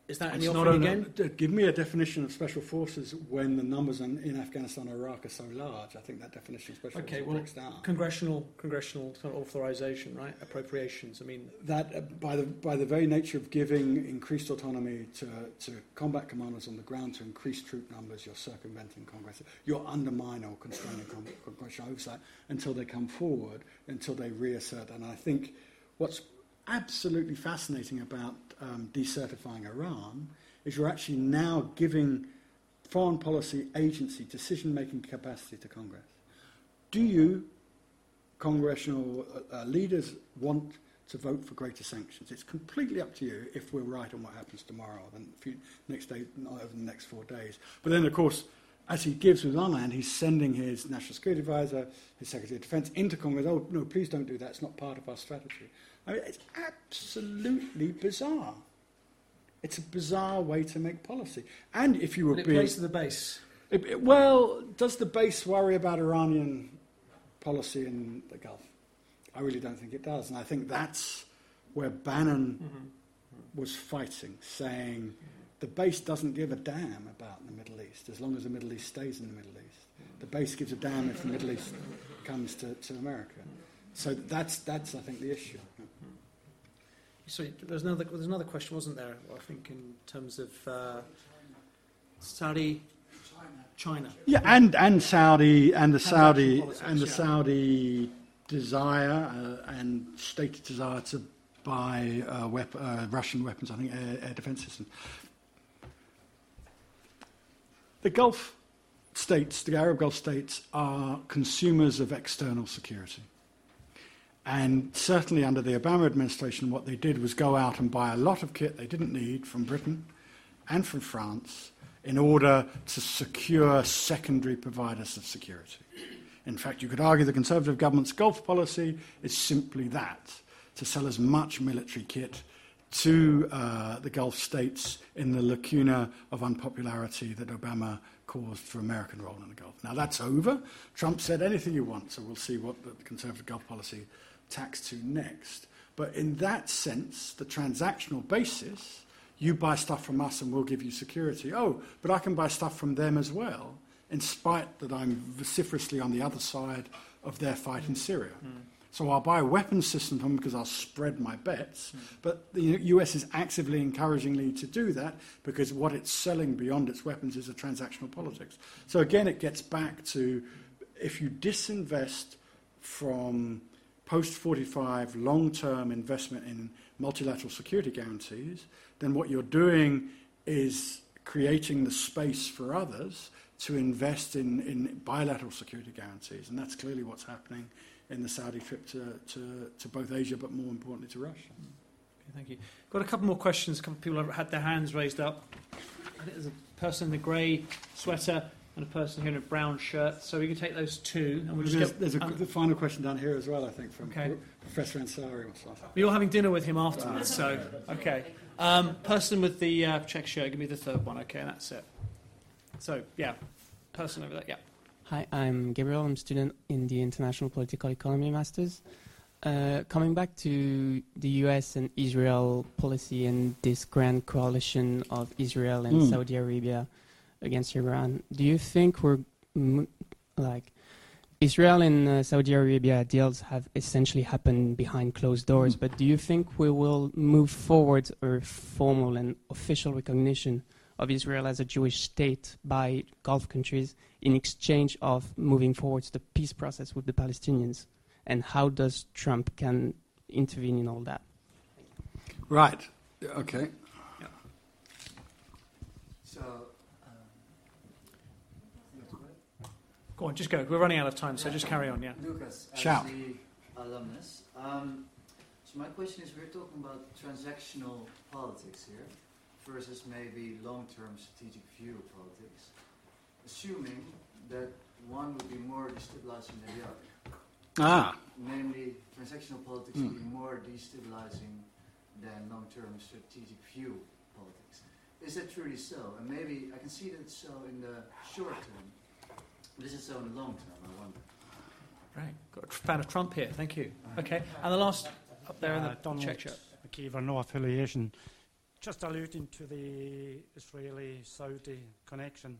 is that
it's
in
the
offering
again? Give me a definition of special forces when the numbers in, in Afghanistan and Iraq are so large. I think that definition of special
okay,
forces
well,
breaks down.
Congressional, congressional kind of authorization, right? Appropriations. I mean,
that uh, by the by the very nature of giving increased autonomy to to combat commanders on the ground to increase troop numbers, you're circumventing Congress. You're undermining or constraining congressional oversight until they come forward, until they reassert. And I think what's absolutely fascinating about um, decertifying Iran is you're actually now giving foreign policy agency decision making capacity to Congress. Do you, congressional uh, uh, leaders, want to vote for greater sanctions? It's completely up to you if we're right on what happens tomorrow, the few, next day, over the next four days. But then, of course, as he gives with one hand, he's sending his national security advisor, his secretary of defense into Congress. Oh, no, please don't do that. It's not part of our strategy. I mean, it's absolutely bizarre. It's a bizarre way to make policy. And if you were
but it
being,
plays to the base.
It, it, well, does the base worry about Iranian policy in the Gulf? I really don't think it does. And I think that's where Bannon mm-hmm. was fighting, saying the base doesn't give a damn about the Middle East as long as the Middle East stays in the Middle East. The base gives a damn if the Middle East comes to, to America. So that's, that's, I think, the issue.
Sorry, there's another, there's another question, wasn't there? I think in terms of uh, Saudi, China.
Yeah, and, and Saudi and the Saudi politics, and the yeah. Saudi desire uh, and stated desire to buy uh, wep- uh, Russian weapons. I think air, air defense systems. The Gulf states, the Arab Gulf states, are consumers of external security. And certainly under the Obama administration, what they did was go out and buy a lot of kit they didn't need from Britain and from France in order to secure secondary providers of security. In fact, you could argue the Conservative government's Gulf policy is simply that to sell as much military kit to uh, the Gulf states in the lacuna of unpopularity that Obama caused for American role in the Gulf. Now that's over. Trump said anything you want, so we'll see what the Conservative Gulf policy tax to next. But in that sense, the transactional basis, you buy stuff from us and we'll give you security. Oh, but I can buy stuff from them as well, in spite that I'm vociferously on the other side of their fight in Syria. Mm. So I'll buy a weapons system from them because I'll spread my bets. Mm. But the US is actively encouraging me to do that because what it's selling beyond its weapons is a transactional politics. So again, it gets back to if you disinvest from post 45 long term investment in multilateral security guarantees, then what you're doing is creating the space for others to invest in, in bilateral security guarantees. And that's clearly what's happening in the Saudi trip to, to, to both Asia, but more importantly to Russia.
Okay, thank you. Got a couple more questions. A couple of people have had their hands raised up. There's a person in the grey sweater and a person here in a brown shirt. So we can take those two, and we'll just
There's,
get.
there's a,
um,
the final question down here as well, I think, from
Okay.
Professor Ansari or something.
You're having dinner with him afterwards, so okay. Um, person with the uh, check shirt, give me the third one. Okay, that's it. So yeah, person over there. Yeah.
Hi, I'm Gabriel. I'm a student in the International Political Economy Masters. Uh, coming back to the US and Israel policy and this grand coalition of Israel and
Mm.
Saudi Arabia against Iran, do you think we're m- like Israel and uh, Saudi Arabia deals have essentially happened behind closed doors, but do you think we will move forward a formal and official recognition of Israel as a Jewish state by Gulf countries in exchange of moving forward the peace process with the Palestinians? And how does Trump can intervene in all that?
Right. Okay.
So,
Go on, just go. We're running out of time, so just carry on. Yeah.
Lucas, as
Shout.
the alumnus. Um, so my question is, we're talking about transactional politics here versus maybe long-term strategic view of politics, assuming that one would be more destabilizing than the other.
Ah.
Namely, transactional politics would be more destabilizing than long-term strategic view politics. Is that truly so? And maybe I can see that so in the short term. But is it so in the long term? I wonder.
Right. Got a fan of Trump here. Thank you. Okay. And the last up there in
Uh,
the
Donald
check shirt.
McKeever, no affiliation. Just alluding to the Israeli-Saudi connection,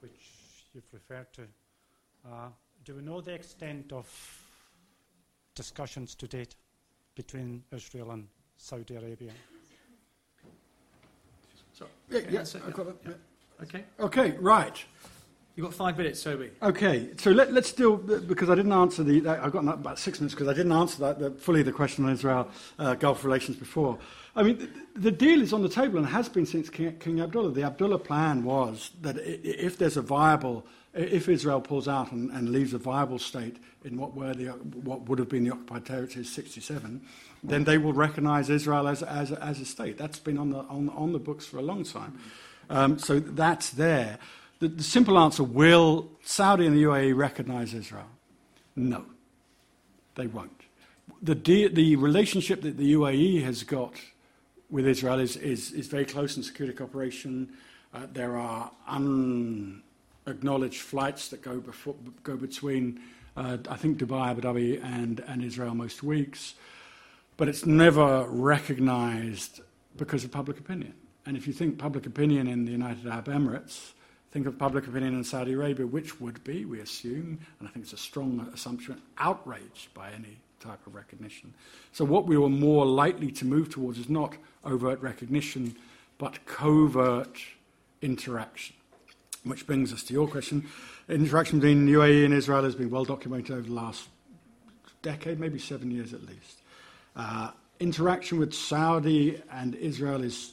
which you've referred to. Uh, do we know the extent of discussions to date between Israel and Saudi Arabia?
So, yeah,
Okay,
yeah,
that's
I've got it, yeah.
Okay.
Okay, right.
You've got five minutes, Toby.
Okay, so let, let's still, because I didn't answer the, I've got about six minutes because I didn't answer that, the, fully the question on Israel uh, Gulf relations before. I mean, the, the deal is on the table and has been since King, King Abdullah. The Abdullah plan was that if there's a viable, if Israel pulls out and, and leaves a viable state in what, were the, what would have been the occupied territories 67, then they will recognize Israel as, as, as a state. That's been on the, on, on the books for a long time. Um, so that's there. The, the simple answer will Saudi and the UAE recognize Israel? No, they won't. The, de- the relationship that the UAE has got with Israel is, is, is very close in security cooperation. Uh, there are unacknowledged flights that go, before, go between, uh, I think, Dubai, Abu Dhabi, and, and Israel most weeks. But it's never recognized because of public opinion. And if you think public opinion in the United Arab Emirates, think of public opinion in Saudi Arabia, which would be, we assume, and I think it's a strong assumption, outraged by any type of recognition. So what we were more likely to move towards is not overt recognition, but covert interaction. Which brings us to your question. Interaction between UAE and Israel has been well documented over the last decade, maybe seven years at least. Uh, interaction with Saudi and Israel is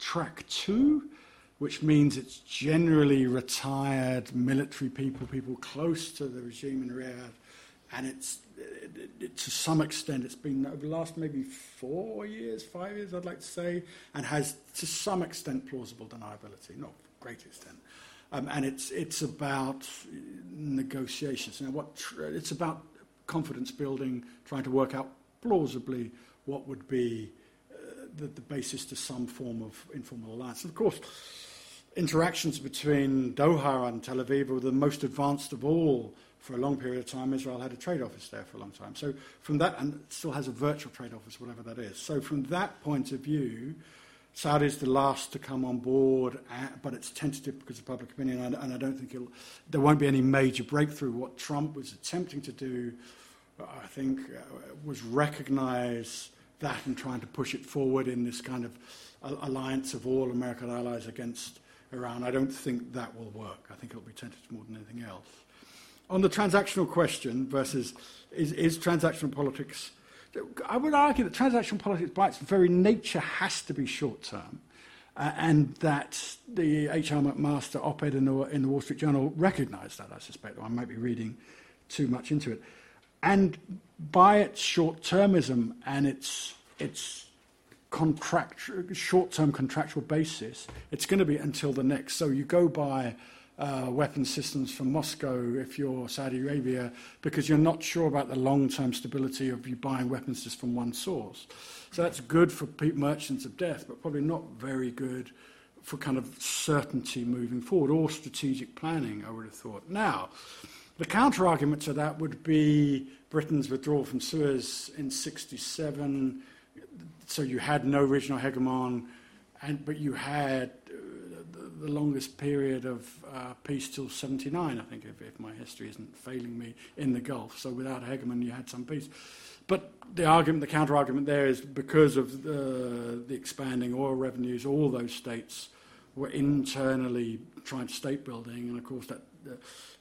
track two, which means it's generally retired military people, people close to the regime in Riyadh, and it's it, it, to some extent it's been over the last maybe four years, five years, I'd like to say, and has to some extent plausible deniability, not great extent. Um, and it's it's about negotiations. Now, what tr- it's about confidence building, trying to work out plausibly what would be uh, the, the basis to some form of informal alliance. And of course, interactions between Doha and Tel Aviv were the most advanced of all for a long period of time. Israel had a trade office there for a long time. So from that, and still has a virtual trade office, whatever that is. So from that point of view, Saudi is the last to come on board, uh, but it's tentative because of public opinion, and, and I don't think there won't be any major breakthrough. What Trump was attempting to do, uh, I think, uh, was recognize that and trying to push it forward in this kind of alliance of all American allies against Iran. I don't think that will work. I think it'll be tentative more than anything else. On the transactional question versus is, is transactional politics, I would argue that transactional politics by its very nature has to be short term. Uh, and that the H.R. McMaster op ed in the, in the Wall Street Journal recognized that, I suspect, I might be reading too much into it. And by its short termism and its, its short-term contractual basis, it's going to be until the next. So you go buy uh, weapon systems from Moscow if you're Saudi Arabia because you're not sure about the long-term stability of you buying weapons just from one source. So that's good for merchants of death, but probably not very good for kind of certainty moving forward or strategic planning, I would have thought. Now, the counter argument to that would be Britain's withdrawal from Suez in 67. So you had no regional hegemon, and, but you had the longest period of uh, peace till 79, I think, if, if, my history isn't failing me, in the Gulf. So without a hegemon, you had some peace. But the argument, the counter argument there is because of the, the expanding oil revenues, all those states were internally trying to state building, and of course that. Uh,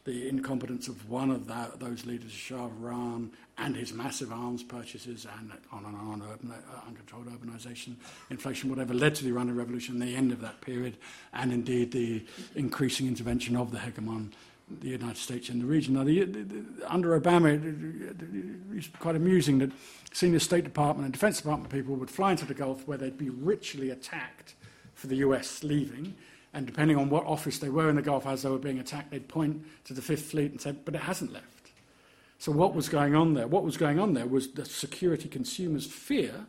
the incompetence of one of that, those leaders, Shah Iran, and his massive arms purchases, and on and on, urban, uh, uncontrolled urbanization, inflation, whatever, led to the Iranian Revolution, the end of that period, and indeed the increasing intervention of the hegemon, the United States in the region. Now, the, the, under Obama, it, it's quite amusing that senior State Department and Defense Department people would fly into the Gulf where they'd be ritually attacked for the US leaving and depending on what office they were in the Gulf as they were being attacked, they'd point to the Fifth Fleet and say, but it hasn't left. So what was going on there? What was going on there was the security consumers' fear,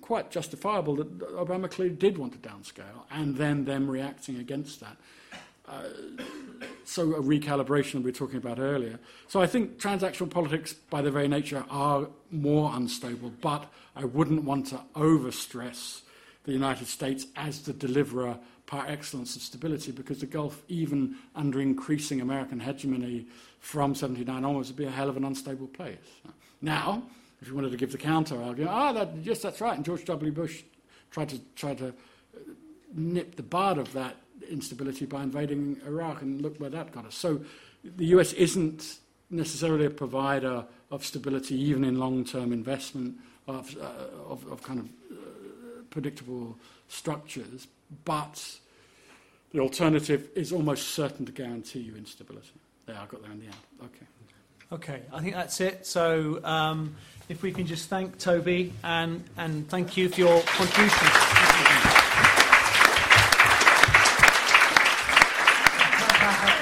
quite justifiable, that Obama clearly did want to downscale, and then them reacting against that. Uh, so a recalibration we were talking about earlier. So I think transactional politics, by their very nature, are more unstable, but I wouldn't want to overstress the United States as the deliverer par excellence of stability because the Gulf, even under increasing American hegemony from 79 onwards, would be a hell of an unstable place. Now, if you wanted to give the counter argument, ah, that, yes, that's right, and George W. Bush tried to, tried to nip the bud of that instability by invading Iraq, and look where that got us. So the US isn't necessarily a provider of stability, even in long term investment of, uh, of, of, kind of predictable structures, but the alternative is almost certain to guarantee you instability. There, I got there in the end. Okay.
Okay, I think that's it. So um, if we can just thank Toby and, and thank you for your contribution.